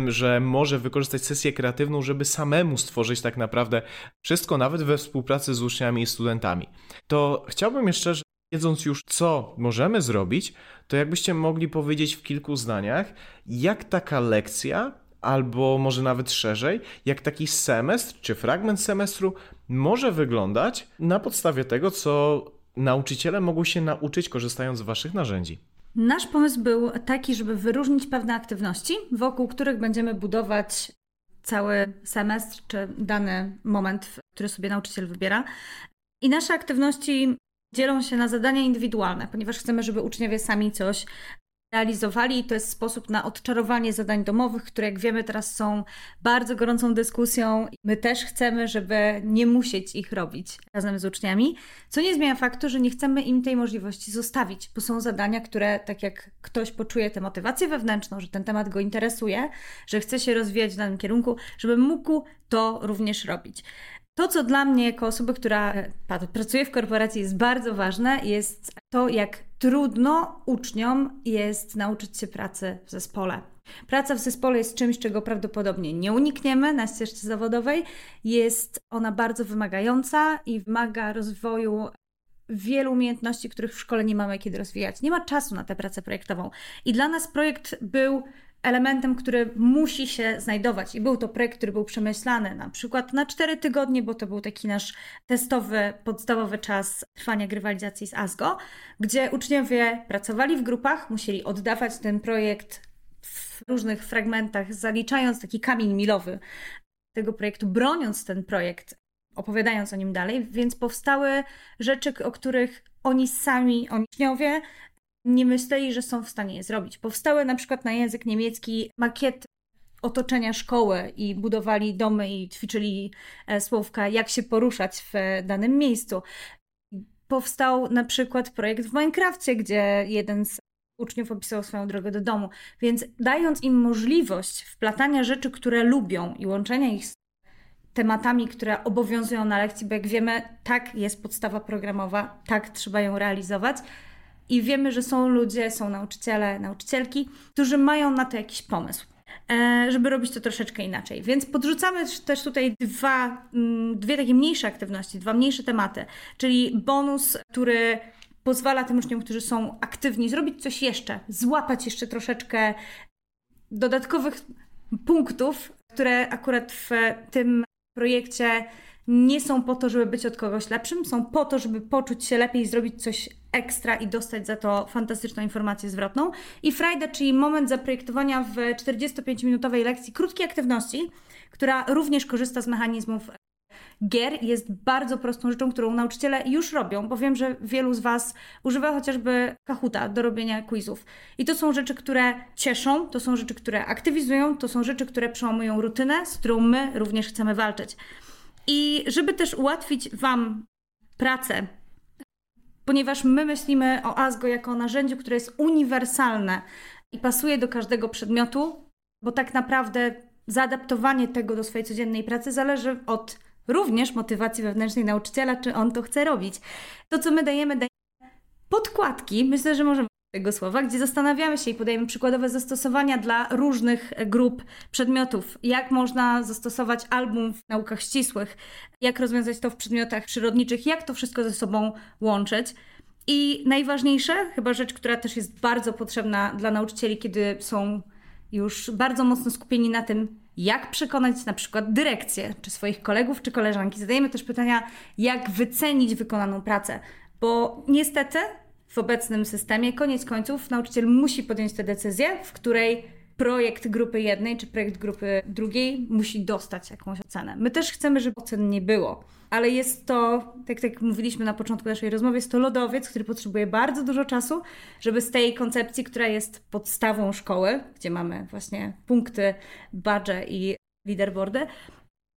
że może wykorzystać sesję kreatywną, żeby samemu stworzyć tak naprawdę wszystko, nawet we współpracy z uczniami i studentami. To chciałbym jeszcze, wiedząc już co możemy zrobić, to jakbyście mogli powiedzieć w kilku zdaniach, jak taka lekcja, albo może nawet szerzej, jak taki semestr czy fragment semestru może wyglądać na podstawie tego, co nauczyciele mogą się nauczyć korzystając z Waszych narzędzi? Nasz pomysł był taki, żeby wyróżnić pewne aktywności, wokół których będziemy budować cały semestr czy dany moment, który sobie nauczyciel wybiera. I nasze aktywności dzielą się na zadania indywidualne, ponieważ chcemy, żeby uczniowie sami coś realizowali i to jest sposób na odczarowanie zadań domowych, które jak wiemy teraz są bardzo gorącą dyskusją. My też chcemy, żeby nie musieć ich robić razem z uczniami, co nie zmienia faktu, że nie chcemy im tej możliwości zostawić, bo są zadania, które tak jak ktoś poczuje tę motywację wewnętrzną, że ten temat go interesuje, że chce się rozwijać w danym kierunku, żeby mógł to również robić. To, co dla mnie, jako osoby, która e, pracuje w korporacji, jest bardzo ważne, jest to, jak trudno uczniom jest nauczyć się pracy w zespole. Praca w zespole jest czymś, czego prawdopodobnie nie unikniemy na ścieżce zawodowej. Jest ona bardzo wymagająca i wymaga rozwoju wielu umiejętności, których w szkole nie mamy kiedy rozwijać. Nie ma czasu na tę pracę projektową. I dla nas projekt był elementem, który musi się znajdować. I był to projekt, który był przemyślany na przykład na cztery tygodnie, bo to był taki nasz testowy, podstawowy czas trwania grywalizacji z ASGO, gdzie uczniowie pracowali w grupach, musieli oddawać ten projekt w różnych fragmentach, zaliczając taki kamień milowy tego projektu, broniąc ten projekt, opowiadając o nim dalej, więc powstały rzeczy, o których oni sami, oni uczniowie, nie myśleli, że są w stanie je zrobić. Powstały na przykład na język niemiecki makiety otoczenia szkoły i budowali domy i ćwiczyli e, słówka, jak się poruszać w danym miejscu. Powstał na przykład projekt w Minecrafcie, gdzie jeden z uczniów opisał swoją drogę do domu. Więc dając im możliwość wplatania rzeczy, które lubią i łączenia ich z tematami, które obowiązują na lekcji, bo jak wiemy, tak jest podstawa programowa, tak trzeba ją realizować i wiemy, że są ludzie, są nauczyciele, nauczycielki, którzy mają na to jakiś pomysł e, żeby robić to troszeczkę inaczej. Więc podrzucamy też tutaj dwa, mm, dwie takie mniejsze aktywności, dwa mniejsze tematy, czyli bonus, który pozwala tym uczniom, którzy są aktywni, zrobić coś jeszcze, złapać jeszcze troszeczkę dodatkowych punktów, które akurat w tym projekcie nie są po to, żeby być od kogoś lepszym, są po to, żeby poczuć się lepiej, zrobić coś ekstra i dostać za to fantastyczną informację zwrotną. I Frajda, czyli moment zaprojektowania w 45-minutowej lekcji krótkiej aktywności, która również korzysta z mechanizmów gier jest bardzo prostą rzeczą, którą nauczyciele już robią, bo wiem, że wielu z Was używa chociażby Kahuta do robienia quizów. I to są rzeczy, które cieszą, to są rzeczy, które aktywizują, to są rzeczy, które przełamują rutynę, z którą my również chcemy walczyć. I żeby też ułatwić Wam pracę, ponieważ my myślimy o ASGO jako o narzędziu, które jest uniwersalne i pasuje do każdego przedmiotu, bo tak naprawdę zaadaptowanie tego do swojej codziennej pracy zależy od również motywacji wewnętrznej nauczyciela, czy on to chce robić. To, co my dajemy, dajemy podkładki, myślę, że możemy tego słowa, gdzie zastanawiamy się i podajemy przykładowe zastosowania dla różnych grup przedmiotów. Jak można zastosować album w naukach ścisłych, jak rozwiązać to w przedmiotach przyrodniczych, jak to wszystko ze sobą łączyć. I najważniejsze, chyba rzecz, która też jest bardzo potrzebna dla nauczycieli, kiedy są już bardzo mocno skupieni na tym, jak przekonać na przykład dyrekcję, czy swoich kolegów, czy koleżanki. Zadajemy też pytania, jak wycenić wykonaną pracę, bo niestety w obecnym systemie, koniec końców, nauczyciel musi podjąć tę decyzję, w której projekt grupy jednej czy projekt grupy drugiej musi dostać jakąś ocenę. My też chcemy, żeby ocen nie było, ale jest to, tak jak mówiliśmy na początku naszej rozmowy, jest to lodowiec, który potrzebuje bardzo dużo czasu, żeby z tej koncepcji, która jest podstawą szkoły, gdzie mamy właśnie punkty, badże i leaderboardy,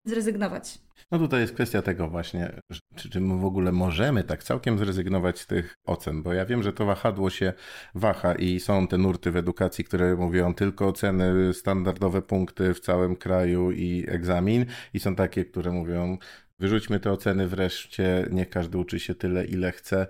zrezygnować. No tutaj jest kwestia tego właśnie, czy, czy my w ogóle możemy tak całkiem zrezygnować z tych ocen, bo ja wiem, że to wahadło się waha i są te nurty w edukacji, które mówią tylko oceny, standardowe punkty w całym kraju i egzamin i są takie, które mówią wyrzućmy te oceny wreszcie, niech każdy uczy się tyle, ile chce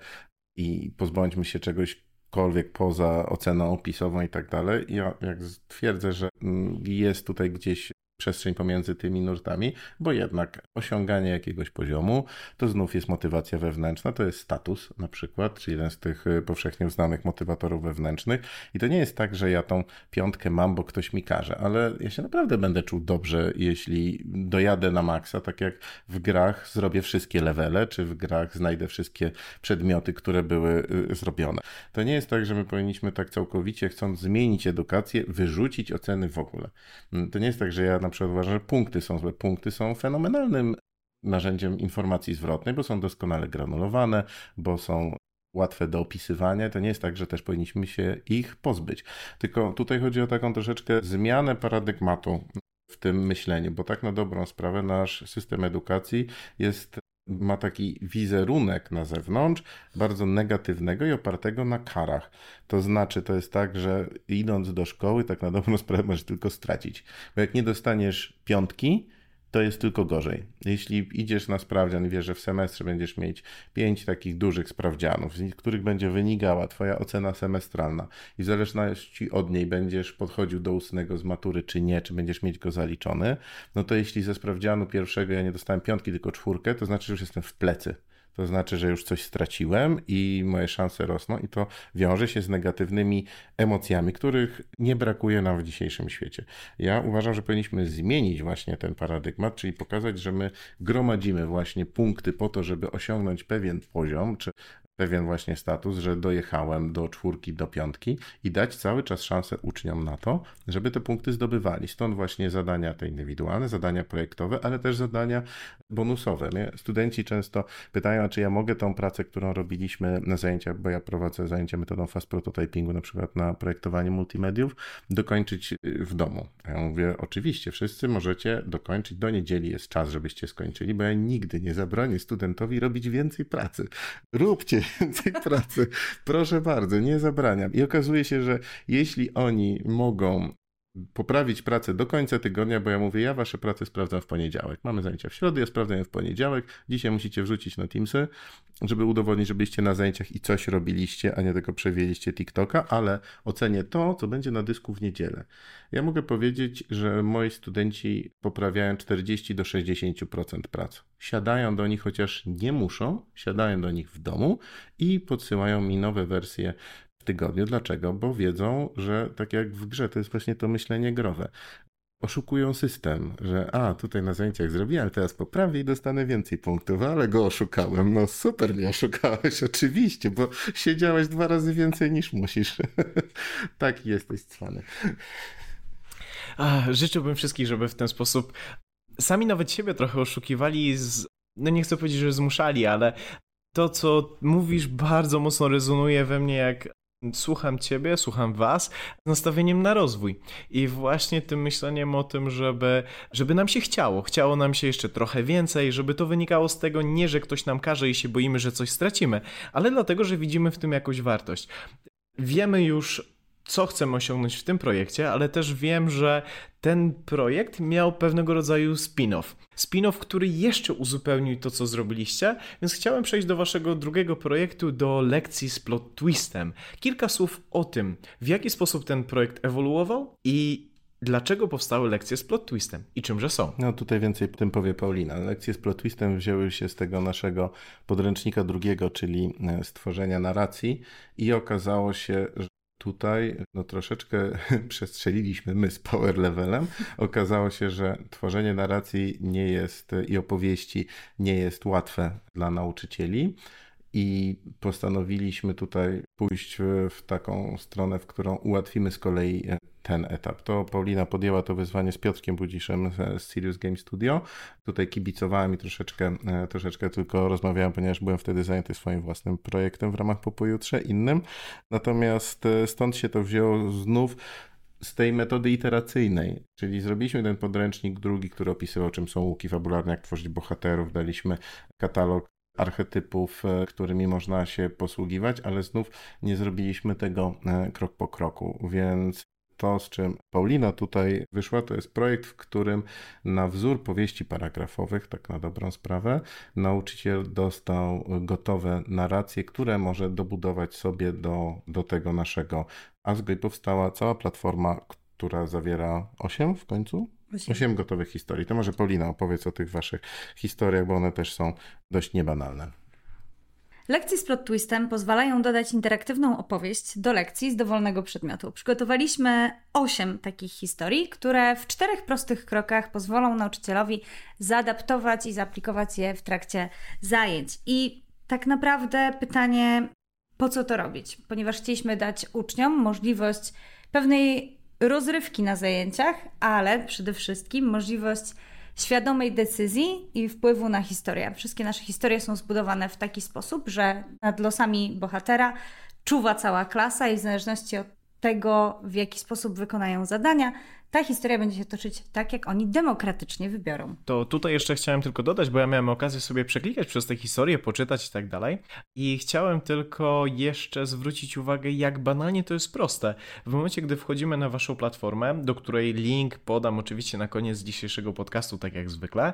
i pozbądźmy się czegośkolwiek poza oceną opisową i tak dalej. Ja jak twierdzę, że mm, jest tutaj gdzieś przestrzeń pomiędzy tymi nurtami, bo jednak osiąganie jakiegoś poziomu to znów jest motywacja wewnętrzna, to jest status na przykład, czy jeden z tych y, powszechnie uznanych motywatorów wewnętrznych. I to nie jest tak, że ja tą piątkę mam, bo ktoś mi każe, ale ja się naprawdę będę czuł dobrze, jeśli dojadę na maksa, tak jak w grach zrobię wszystkie levele, czy w grach znajdę wszystkie przedmioty, które były y, zrobione. To nie jest tak, że my powinniśmy tak całkowicie, chcąc zmienić edukację, wyrzucić oceny w ogóle. Mm, to nie jest tak, że ja na przykład uważam, że punkty są złe. Punkty są fenomenalnym narzędziem informacji zwrotnej, bo są doskonale granulowane, bo są łatwe do opisywania. To nie jest tak, że też powinniśmy się ich pozbyć. Tylko tutaj chodzi o taką troszeczkę zmianę paradygmatu w tym myśleniu, bo tak na dobrą sprawę nasz system edukacji jest ma taki wizerunek na zewnątrz, bardzo negatywnego i opartego na karach. To znaczy, to jest tak, że idąc do szkoły, tak na dobrą sprawę możesz tylko stracić. Bo jak nie dostaniesz piątki, to jest tylko gorzej. Jeśli idziesz na sprawdzian i wiesz, że w semestrze będziesz mieć pięć takich dużych sprawdzianów, z których będzie wynikała Twoja ocena semestralna i w zależności od niej będziesz podchodził do ustnego z matury, czy nie, czy będziesz mieć go zaliczony, no to jeśli ze sprawdzianu pierwszego ja nie dostałem piątki, tylko czwórkę, to znaczy, że już jestem w plecy to znaczy, że już coś straciłem i moje szanse rosną, i to wiąże się z negatywnymi emocjami, których nie brakuje nam w dzisiejszym świecie. Ja uważam, że powinniśmy zmienić właśnie ten paradygmat, czyli pokazać, że my gromadzimy właśnie punkty po to, żeby osiągnąć pewien poziom, czy pewien właśnie status, że dojechałem do czwórki, do piątki i dać cały czas szansę uczniom na to, żeby te punkty zdobywali. Stąd właśnie zadania te indywidualne, zadania projektowe, ale też zadania bonusowe. Studenci często pytają, czy ja mogę tą pracę, którą robiliśmy na zajęciach, bo ja prowadzę zajęcia metodą fast prototypingu, na przykład na projektowanie multimediów, dokończyć w domu. Ja mówię, oczywiście, wszyscy możecie dokończyć, do niedzieli jest czas, żebyście skończyli, bo ja nigdy nie zabronię studentowi robić więcej pracy. Róbcie więcej pracy. Proszę bardzo, nie zabraniam. I okazuje się, że jeśli oni mogą poprawić pracę do końca tygodnia, bo ja mówię, ja wasze prace sprawdzam w poniedziałek. Mamy zajęcia w środę, ja sprawdzam je w poniedziałek. Dzisiaj musicie wrzucić na Teamsy, żeby udowodnić, że byliście na zajęciach i coś robiliście, a nie tylko przewieliście TikToka, ale ocenię to, co będzie na dysku w niedzielę. Ja mogę powiedzieć, że moi studenci poprawiają 40 do 60% prac. Siadają do nich, chociaż nie muszą, siadają do nich w domu i podsyłają mi nowe wersje tygodniu. Dlaczego? Bo wiedzą, że tak jak w grze, to jest właśnie to myślenie growe. Oszukują system, że a, tutaj na zajęciach zrobiłem, teraz poprawię i dostanę więcej punktów, ale go oszukałem. No super nie oszukałeś, oczywiście, bo siedziałeś dwa razy więcej niż musisz. Taki jesteś cwany. Życzyłbym wszystkich, żeby w ten sposób sami nawet siebie trochę oszukiwali z, no nie chcę powiedzieć, że zmuszali, ale to, co mówisz, bardzo mocno rezonuje we mnie jak słucham ciebie, słucham was, z nastawieniem na rozwój. I właśnie tym myśleniem o tym, żeby, żeby nam się chciało. Chciało nam się jeszcze trochę więcej, żeby to wynikało z tego nie, że ktoś nam każe i się boimy, że coś stracimy, ale dlatego, że widzimy w tym jakąś wartość. Wiemy już co chcemy osiągnąć w tym projekcie, ale też wiem, że ten projekt miał pewnego rodzaju spin-off. Spin-off, który jeszcze uzupełnił to, co zrobiliście, więc chciałem przejść do waszego drugiego projektu, do lekcji z plot twistem. Kilka słów o tym, w jaki sposób ten projekt ewoluował i Dlaczego powstały lekcje z plot twistem i czymże są? No tutaj więcej tym powie Paulina. Lekcje z plot twistem wzięły się z tego naszego podręcznika drugiego, czyli e, stworzenia narracji i okazało się, Tutaj no, troszeczkę przestrzeliliśmy my z power levelem. Okazało się, że tworzenie narracji nie jest i opowieści nie jest łatwe dla nauczycieli. I postanowiliśmy tutaj pójść w taką stronę, w którą ułatwimy z kolei ten etap. To Paulina podjęła to wyzwanie z Piotrkiem Budziszem z Serious Game Studio. Tutaj kibicowałem i troszeczkę, e, troszeczkę tylko rozmawiałem, ponieważ byłem wtedy zajęty swoim własnym projektem w ramach po pojutrze, innym. Natomiast e, stąd się to wzięło znów z tej metody iteracyjnej, czyli zrobiliśmy ten podręcznik drugi, który opisywał, czym są łuki fabularne, jak tworzyć bohaterów, daliśmy katalog archetypów, e, którymi można się posługiwać, ale znów nie zrobiliśmy tego krok po kroku, więc to, z czym Paulina tutaj wyszła, to jest projekt, w którym na wzór powieści paragrafowych, tak na dobrą sprawę, nauczyciel dostał gotowe narracje, które może dobudować sobie do, do tego naszego ASGO i powstała cała platforma, która zawiera 8 w końcu? 8 gotowych historii. To może Paulina opowiedz o tych waszych historiach, bo one też są dość niebanalne. Lekcje z plot twistem pozwalają dodać interaktywną opowieść do lekcji z dowolnego przedmiotu. Przygotowaliśmy 8 takich historii, które w czterech prostych krokach pozwolą nauczycielowi zaadaptować i zaaplikować je w trakcie zajęć. I tak naprawdę pytanie, po co to robić? Ponieważ chcieliśmy dać uczniom możliwość pewnej rozrywki na zajęciach, ale przede wszystkim możliwość świadomej decyzji i wpływu na historię. Wszystkie nasze historie są zbudowane w taki sposób, że nad losami bohatera czuwa cała klasa i w zależności od tego, w jaki sposób wykonają zadania, ta historia będzie się toczyć tak, jak oni demokratycznie wybiorą. To tutaj jeszcze chciałem tylko dodać, bo ja miałem okazję sobie przeklikać przez tę historię, poczytać i tak dalej. I chciałem tylko jeszcze zwrócić uwagę, jak banalnie to jest proste. W momencie, gdy wchodzimy na waszą platformę, do której link podam oczywiście na koniec dzisiejszego podcastu, tak jak zwykle,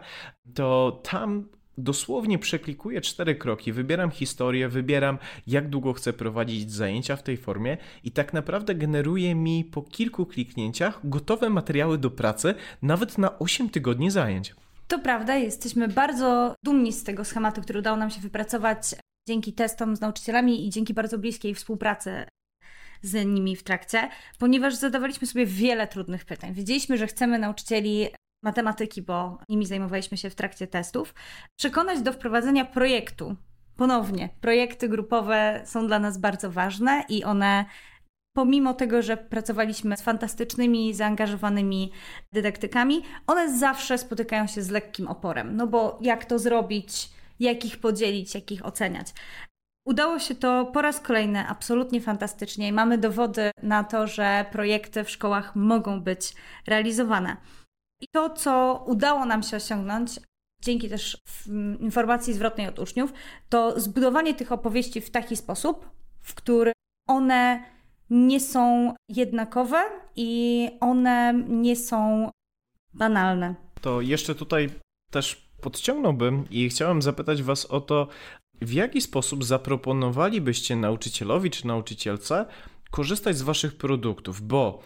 to tam dosłownie przeklikuję cztery kroki, wybieram historię, wybieram jak długo chcę prowadzić zajęcia w tej formie i tak naprawdę generuje mi po kilku kliknięciach gotowe materiały do pracy, nawet na 8 tygodni zajęć. To prawda, jesteśmy bardzo dumni z tego schematu, który udało nam się wypracować dzięki testom z nauczycielami i dzięki bardzo bliskiej współpracy z nimi w trakcie, ponieważ zadawaliśmy sobie wiele trudnych pytań. Wiedzieliśmy, że chcemy nauczycieli matematyki, bo nimi zajmowaliśmy się w trakcie testów, przekonać do wprowadzenia projektu. Ponownie, projekty grupowe są dla nas bardzo ważne i one pomimo tego, że pracowaliśmy z fantastycznymi, zaangażowanymi dydaktykami, one zawsze spotykają się z lekkim oporem. No bo jak to zrobić, jak ich podzielić, jak ich oceniać. Udało się to po raz kolejny absolutnie fantastycznie i mamy dowody na to, że projekty w szkołach mogą być realizowane. I to, co udało nam się osiągnąć, dzięki też informacji zwrotnej od uczniów, to zbudowanie tych opowieści w taki sposób, w który one nie są jednakowe i one nie są banalne. To jeszcze tutaj też podciągnąłbym i chciałem zapytać Was o to, w jaki sposób zaproponowalibyście nauczycielowi czy nauczycielce korzystać z Waszych produktów, bo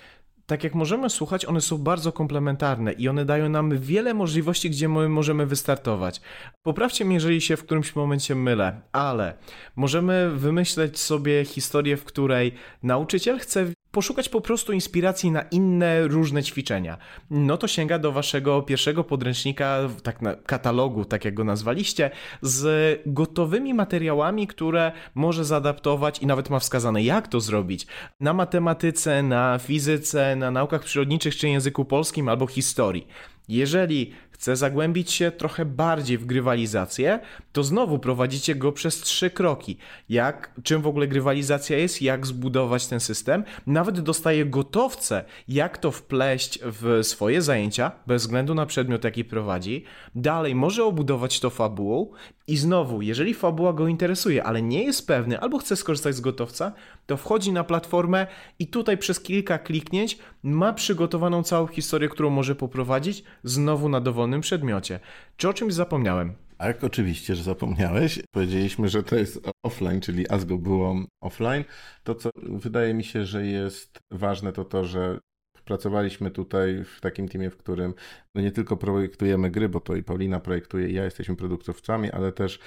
tak jak możemy słuchać, one są bardzo komplementarne i one dają nam wiele możliwości, gdzie my możemy wystartować. Poprawcie mnie, jeżeli się w którymś momencie mylę, ale możemy wymyśleć sobie historię, w której nauczyciel chce poszukać po prostu inspiracji na inne różne ćwiczenia. No to sięga do waszego pierwszego podręcznika, tak na katalogu, tak jak go nazwaliście, z gotowymi materiałami, które może zaadaptować i nawet ma wskazane, jak to zrobić. Na matematyce, na fizyce, na naukach przyrodniczych czy języku polskim albo historii. Jeżeli chce zagłębić się trochę bardziej w grywalizację, to znowu prowadzicie go przez trzy kroki. Jak, czym w ogóle grywalizacja jest, jak zbudować ten system. Nawet dostaje gotowce, jak to wpleść w swoje zajęcia, bez względu na przedmiot, jaki prowadzi. Dalej może obudować to fabułą i znowu, jeżeli fabuła go interesuje, ale nie jest pewny albo chce skorzystać z gotowca, to wchodzi na platformę i tutaj przez kilka kliknięć ma przygotowaną całą historię, którą może poprowadzić znowu na dowolnym przedmiocie. Czy o czymś zapomniałem? A jak oczywiście, że zapomniałeś. Powiedzieliśmy, że to jest offline, czyli ASGO było offline. To, co wydaje mi się, że jest ważne, to to, że Pracowaliśmy tutaj w takim teamie, w którym no nie tylko projektujemy gry, bo to i Paulina projektuje, i ja jesteśmy produktowcami, ale też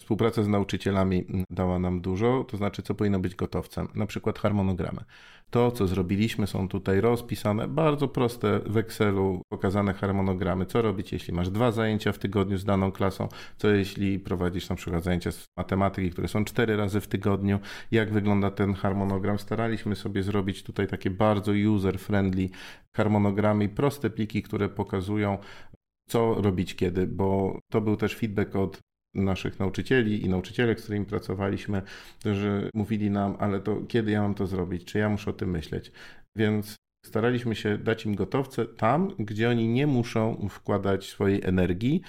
współpraca z nauczycielami dała nam dużo, to znaczy co powinno być gotowcem, na przykład harmonogramy. To, co zrobiliśmy, są tutaj rozpisane, bardzo proste w Excelu pokazane harmonogramy. Co robić, jeśli masz dwa zajęcia w tygodniu z daną klasą, co jeśli prowadzisz na przykład zajęcia z matematyki, które są cztery razy w tygodniu, jak wygląda ten harmonogram. Staraliśmy sobie zrobić tutaj takie bardzo user-friendly harmonogramy i proste pliki, które pokazują, co robić kiedy, bo to był też feedback od naszych nauczycieli i nauczycielek, z którymi pracowaliśmy, że mówili nam, ale to kiedy ja mam to zrobić, czy ja muszę o tym myśleć. Więc staraliśmy się dać im gotowce tam, gdzie oni nie muszą wkładać swojej energii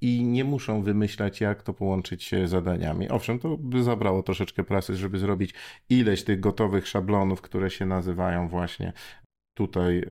i nie muszą wymyślać, jak to połączyć z zadaniami. Owszem, to by zabrało troszeczkę pracy, żeby zrobić ileś tych gotowych szablonów, które się nazywają właśnie tutaj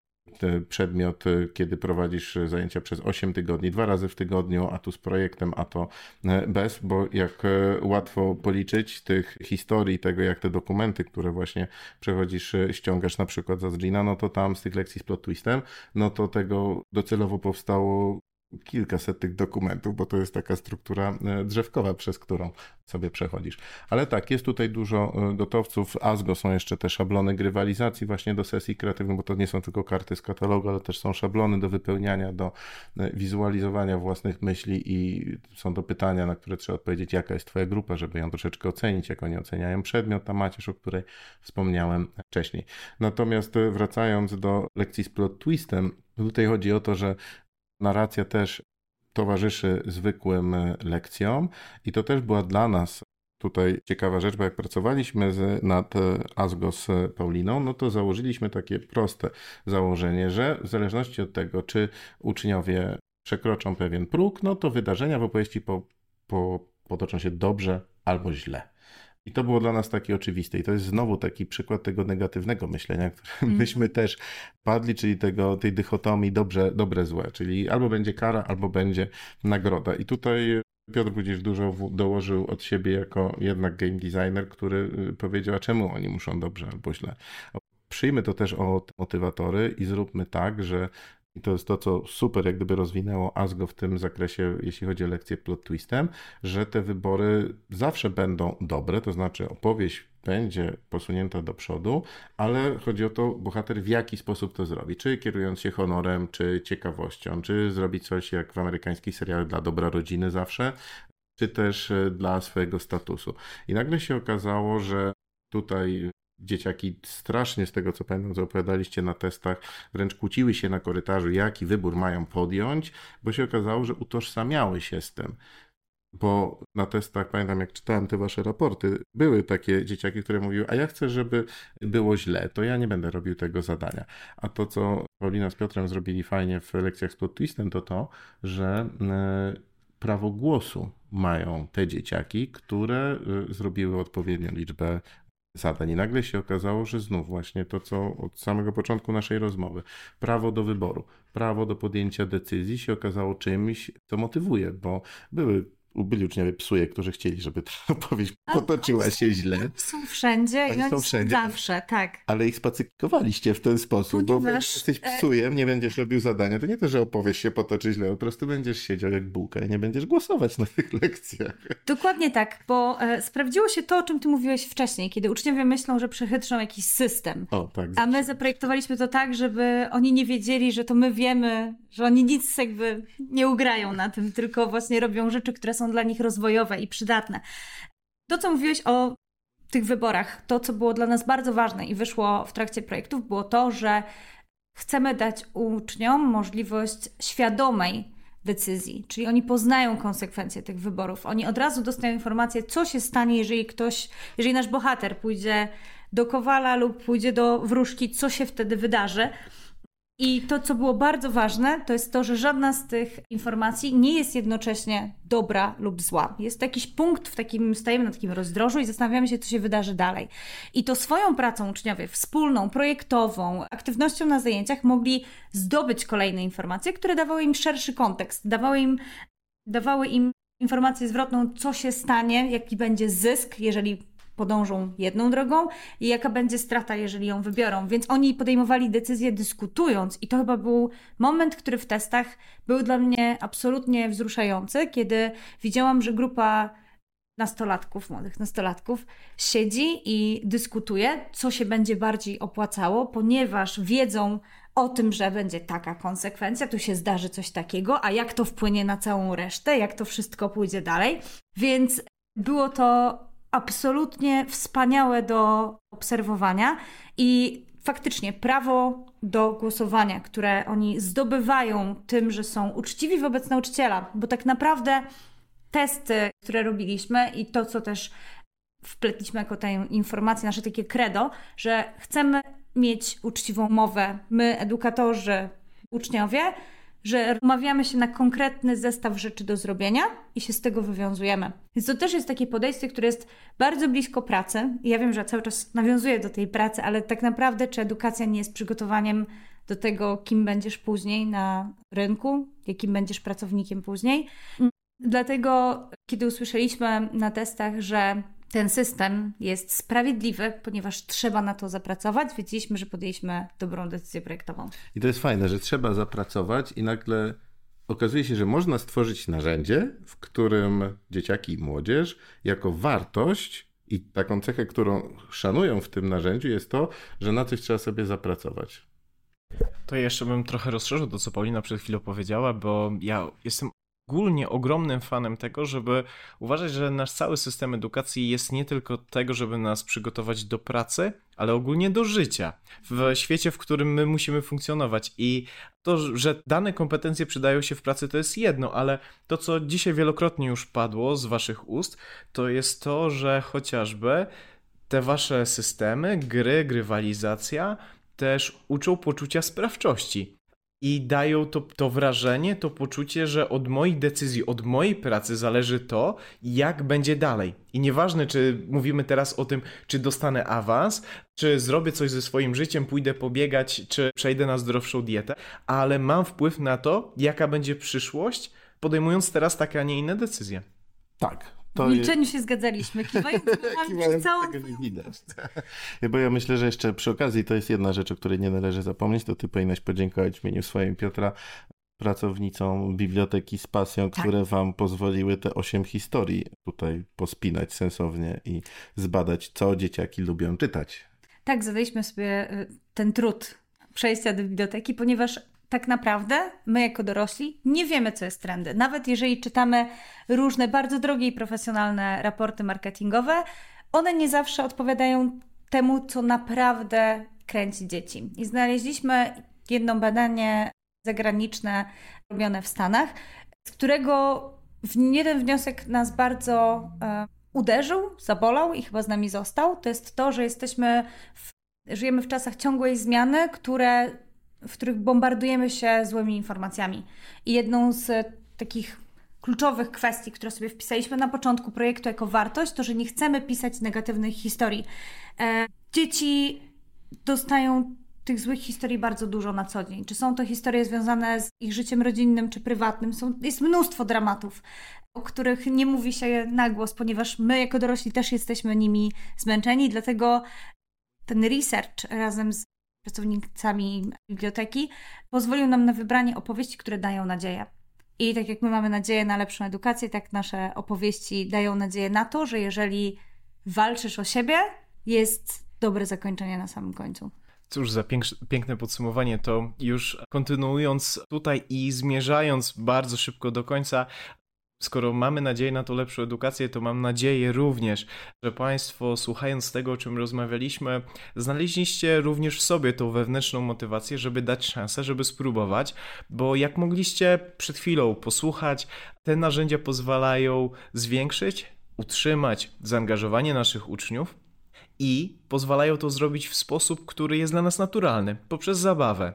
przedmiot, y, kiedy prowadzisz zajęcia przez 8 tygodni, dwa razy w tygodniu, a tu z projektem, a to e, bez, bo jak łatwo policzyć tych historii tego, jak te dokumenty, które właśnie przechodzisz, ściągasz na przykład za Zlina, no to tam z tych lekcji z plot twistem, no to tego docelowo powstało kilkaset tych dokumentów, bo to jest taka struktura e, drzewkowa, przez którą sobie przechodzisz. Ale tak, jest tutaj dużo e, gotowców. ASGO są jeszcze te szablony grywalizacji właśnie do sesji kreatywnych, bo to nie są tylko karty z katalogu, ale też są szablony do wypełniania, do e, wizualizowania własnych myśli i są to pytania, na które trzeba odpowiedzieć, jaka jest twoja grupa, żeby ją troszeczkę ocenić, jak oni oceniają przedmiot, ta macierz, o której wspomniałem wcześniej. Natomiast wracając do lekcji z plot twistem, tutaj chodzi o to, że narracja też towarzyszy zwykłym e, lekcjom i to też była dla nas tutaj ciekawa rzecz, bo jak pracowaliśmy z, nad e, Asgo z Pauliną, no to założyliśmy takie proste założenie, że w zależności od tego, czy uczniowie przekroczą pewien próg, no to wydarzenia w opowieści po, po, potoczą się dobrze albo źle. I to było dla nas takie oczywiste. I to jest znowu taki przykład tego negatywnego myślenia, które mm. myśmy też padli, czyli tego, tej dychotomii dobrze, dobre, złe. Czyli albo będzie kara, albo będzie nagroda. I tutaj Piotr Budzisz dużo dołożył od siebie jako jednak game designer, który y, powiedział, a czemu oni muszą dobrze albo źle. Przyjmy to też od motywatory i zróbmy tak, że i to jest to, co super jak gdyby rozwinęło ASGO w tym zakresie, jeśli chodzi o lekcję plot twistem, że te wybory zawsze będą dobre, to znaczy opowieść będzie posunięta do przodu, ale chodzi o to, bohater w jaki sposób to zrobi. Czy kierując się honorem, czy ciekawością, czy zrobić coś jak w amerykańskich serialach dla dobra rodziny zawsze, czy też e, dla swojego statusu. I nagle się okazało, że tutaj dzieciaki strasznie z tego co pamiętam, co opowiadaliście na testach, wręcz kłóciły się na korytarzu, jaki wybór mają podjąć, bo się okazało, że utożsamiały się z tym. Bo na testach, pamiętam jak czytałem te wasze raporty, były takie dzieciaki, które mówiły, a ja chcę, żeby było źle, to ja nie będę robił tego zadania. A to, co Paulina z Piotrem zrobili fajnie w lekcjach z plot twistem, to to, że e, prawo głosu mają te dzieciaki, które e, zrobiły odpowiednią liczbę zadań. I nagle się okazało, że znów właśnie to, co od samego początku naszej rozmowy, prawo do wyboru, prawo do podjęcia decyzji się okazało czymś, co motywuje, bo były byli uczniowie psuje, którzy chcieli, żeby ta opowieść potoczyła się źle. Są wszędzie Oni są wszędzie. Zawsze, tak. Ale ich spacyfikowaliście w ten sposób, Ponieważ, bo jesteś e, psujem, nie będziesz robił zadania. To nie to, że opowieść się potoczy źle, po prostu będziesz siedział jak bułka i nie będziesz głosować na tych lekcjach. Dokładnie tak, bo e, sprawdziło się to, o czym ty mówiłeś wcześniej, kiedy uczniowie myślą, że przechytrzą jakiś system. O, tak. A my zaprojektowaliśmy to tak, żeby oni nie wiedzieli, że to my wiemy, że oni nic jakby nie ugrają na tym, tylko właśnie robią rzeczy, które są są dla nich rozwojowe i przydatne. To, co mówiłeś o tych wyborach, to, co było dla nas bardzo ważne i wyszło w trakcie projektów, było to, że chcemy dać uczniom możliwość świadomej decyzji, czyli oni poznają konsekwencje tych wyborów. Oni od razu dostają informację, co się stanie, jeżeli ktoś, jeżeli nasz bohater pójdzie do kowala lub pójdzie do wróżki, co się wtedy wydarzy. I to, co było bardzo ważne, to jest to, że żadna z tych informacji nie jest jednocześnie dobra lub zła. Jest jakiś punkt, w takim, stajemy na takim rozdrożu i zastanawiamy się, co się wydarzy dalej. I to swoją pracą uczniowie, wspólną, projektową, aktywnością na zajęciach mogli zdobyć kolejne informacje, które dawały im szerszy kontekst, dawały im, dawały im informację zwrotną, co się stanie, jaki będzie zysk, jeżeli podążą jedną drogą i jaka będzie strata, jeżeli ją wybiorą. Więc oni podejmowali decyzje dyskutując, i to chyba był moment, który w testach był dla mnie absolutnie wzruszający, kiedy widziałam, że grupa nastolatków, młodych nastolatków, siedzi i dyskutuje, co się będzie bardziej opłacało, ponieważ wiedzą o tym, że będzie taka konsekwencja, tu się zdarzy coś takiego, a jak to wpłynie na całą resztę, jak to wszystko pójdzie dalej. Więc było to absolutnie wspaniałe do obserwowania i faktycznie prawo do głosowania, które oni zdobywają tym, że są uczciwi wobec nauczyciela, bo tak naprawdę testy, które robiliśmy i to, co też wpletliśmy jako tę informację, nasze takie credo, że chcemy mieć uczciwą mowę, my, edukatorzy, uczniowie, że umawiamy się na konkretny zestaw rzeczy do zrobienia i się z tego wywiązujemy. Więc to też jest takie podejście, które jest bardzo blisko pracy. I ja wiem, że cały czas nawiązuję do tej pracy, ale tak naprawdę, czy edukacja nie jest przygotowaniem do tego, kim będziesz później na rynku, jakim będziesz pracownikiem później. Dlatego, kiedy usłyszeliśmy na testach, że ten system jest sprawiedliwy, ponieważ trzeba na to zapracować, wiedzieliśmy, że podjęliśmy dobrą decyzję projektową. I to jest fajne, że trzeba zapracować i nagle okazuje się, że można stworzyć narzędzie, w którym dzieciaki i młodzież jako wartość i taką cechę, którą szanują w tym narzędziu jest to, że na coś trzeba sobie zapracować. To jeszcze bym trochę rozszerzył to, co Paulina przed chwilą powiedziała, bo ja jestem ogólnie ogromnym fanem tego, żeby uważać, że nasz cały system edukacji jest nie tylko tego, żeby nas przygotować do pracy, ale ogólnie do życia w świecie, w którym my musimy funkcjonować. I to, że dane kompetencje przydają się w pracy, to jest jedno, ale to, co dzisiaj wielokrotnie już padło z Waszych ust, to jest to, że chociażby te Wasze systemy, gry, grywalizacja też uczą poczucia sprawczości i dają to, to wrażenie, to poczucie, że od moich decyzji, od mojej pracy zależy to, jak będzie dalej. I nieważne, czy mówimy teraz o tym, czy dostanę awans, czy zrobię coś ze swoim życiem, pójdę pobiegać, czy przejdę na zdrowszą dietę, ale mam wpływ na to, jaka będzie przyszłość, podejmując teraz takie, a nie inne decyzje. Tak, to w milczeniu jest... się zgadzaliśmy, kiwając kiwając całą... nie widać. Bo ja myślę, że jeszcze przy okazji to jest jedna rzecz, o której nie należy zapomnieć, to ty powinnaś podziękować w imieniu swoim Piotra pracownicom biblioteki z pasją, tak. które wam pozwoliły te osiem historii tutaj pospinać sensownie i zbadać, co dzieciaki lubią czytać. Tak, zadaliśmy sobie y, ten trud przejścia do biblioteki, ponieważ tak naprawdę my jako dorośli nie wiemy, co jest trendy. Nawet jeżeli czytamy różne bardzo drogie i profesjonalne raporty marketingowe, one nie zawsze odpowiadają temu, co naprawdę kręci dzieci. I znaleźliśmy jedno badanie zagraniczne robione w Stanach, z którego jeden wniosek nas bardzo e, uderzył, zabolał i chyba z nami został. To jest to, że jesteśmy w, żyjemy w czasach ciągłej zmiany, które w których bombardujemy się złymi informacjami. I jedną z takich kluczowych kwestii, które sobie wpisaliśmy na początku projektu jako wartość, to że nie chcemy pisać negatywnych historii. E, dzieci dostają tych złych historii bardzo dużo na co dzień. Czy są to historie związane z ich życiem rodzinnym czy prywatnym? Są, jest mnóstwo dramatów, o których nie mówi się na głos, ponieważ my jako dorośli też jesteśmy nimi zmęczeni, dlatego ten research razem z pracownicami biblioteki, pozwolił nam na wybranie opowieści, które dają nadzieję. I tak jak my mamy nadzieję na lepszą edukację, tak nasze opowieści dają nadzieję na to, że jeżeli walczysz o siebie, jest dobre zakończenie na samym końcu. Cóż za piękne podsumowanie. To już kontynuując tutaj i zmierzając bardzo szybko do końca, skoro mamy nadzieję na to lepszą edukację, to mam nadzieję również, że Państwo, słuchając tego, o czym rozmawialiśmy, znaleźliście również w sobie tą wewnętrzną motywację, żeby dać szansę, żeby spróbować, bo jak mogliście przed chwilą posłuchać, te narzędzia pozwalają zwiększyć, utrzymać zaangażowanie naszych uczniów i pozwalają to zrobić w sposób, który jest dla nas naturalny, poprzez zabawę.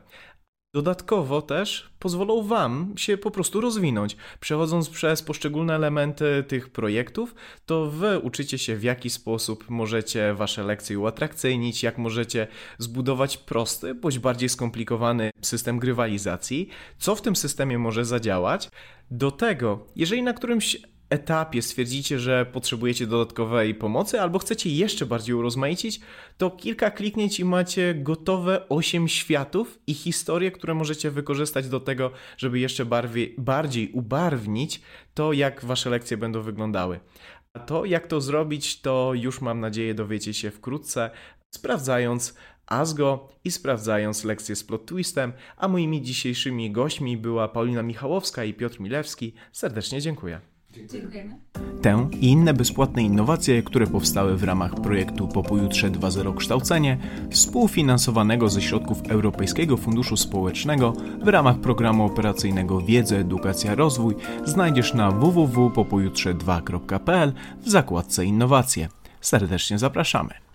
Dodatkowo też pozwolą Wam się po prostu rozwinąć. Przechodząc przez poszczególne elementy tych projektów, to Wy uczycie się w jaki sposób możecie Wasze lekcje uatrakcyjnić, jak możecie zbudować prosty, bądź bardziej skomplikowany system grywalizacji, co w tym systemie może zadziałać. Do tego, jeżeli na którymś etapie stwierdzicie, że potrzebujecie dodatkowej pomocy albo chcecie jeszcze bardziej urozmaicić, to kilka kliknięć i macie gotowe 8 światów i historie, które możecie wykorzystać do tego, żeby jeszcze bardziej, bardziej ubarwnić to, jak wasze lekcje będą wyglądały. To, jak to zrobić, to już mam nadzieję dowiecie się wkrótce, sprawdzając ASGO i sprawdzając lekcję z plot twistem, a moimi dzisiejszymi gośćmi była Paulina Michałowska i Piotr Milewski. Serdecznie dziękuję. Dziękujemy. Tę i inne bezpłatne innowacje, które powstały w ramach projektu Po pojutrze 2.0 Kształcenie, współfinansowanego ze środków Europejskiego Funduszu Społecznego w ramach programu operacyjnego Wiedza, Edukacja, Rozwój, znajdziesz na www.popojutrze2.pl w zakładce Innowacje. Serdecznie zapraszamy.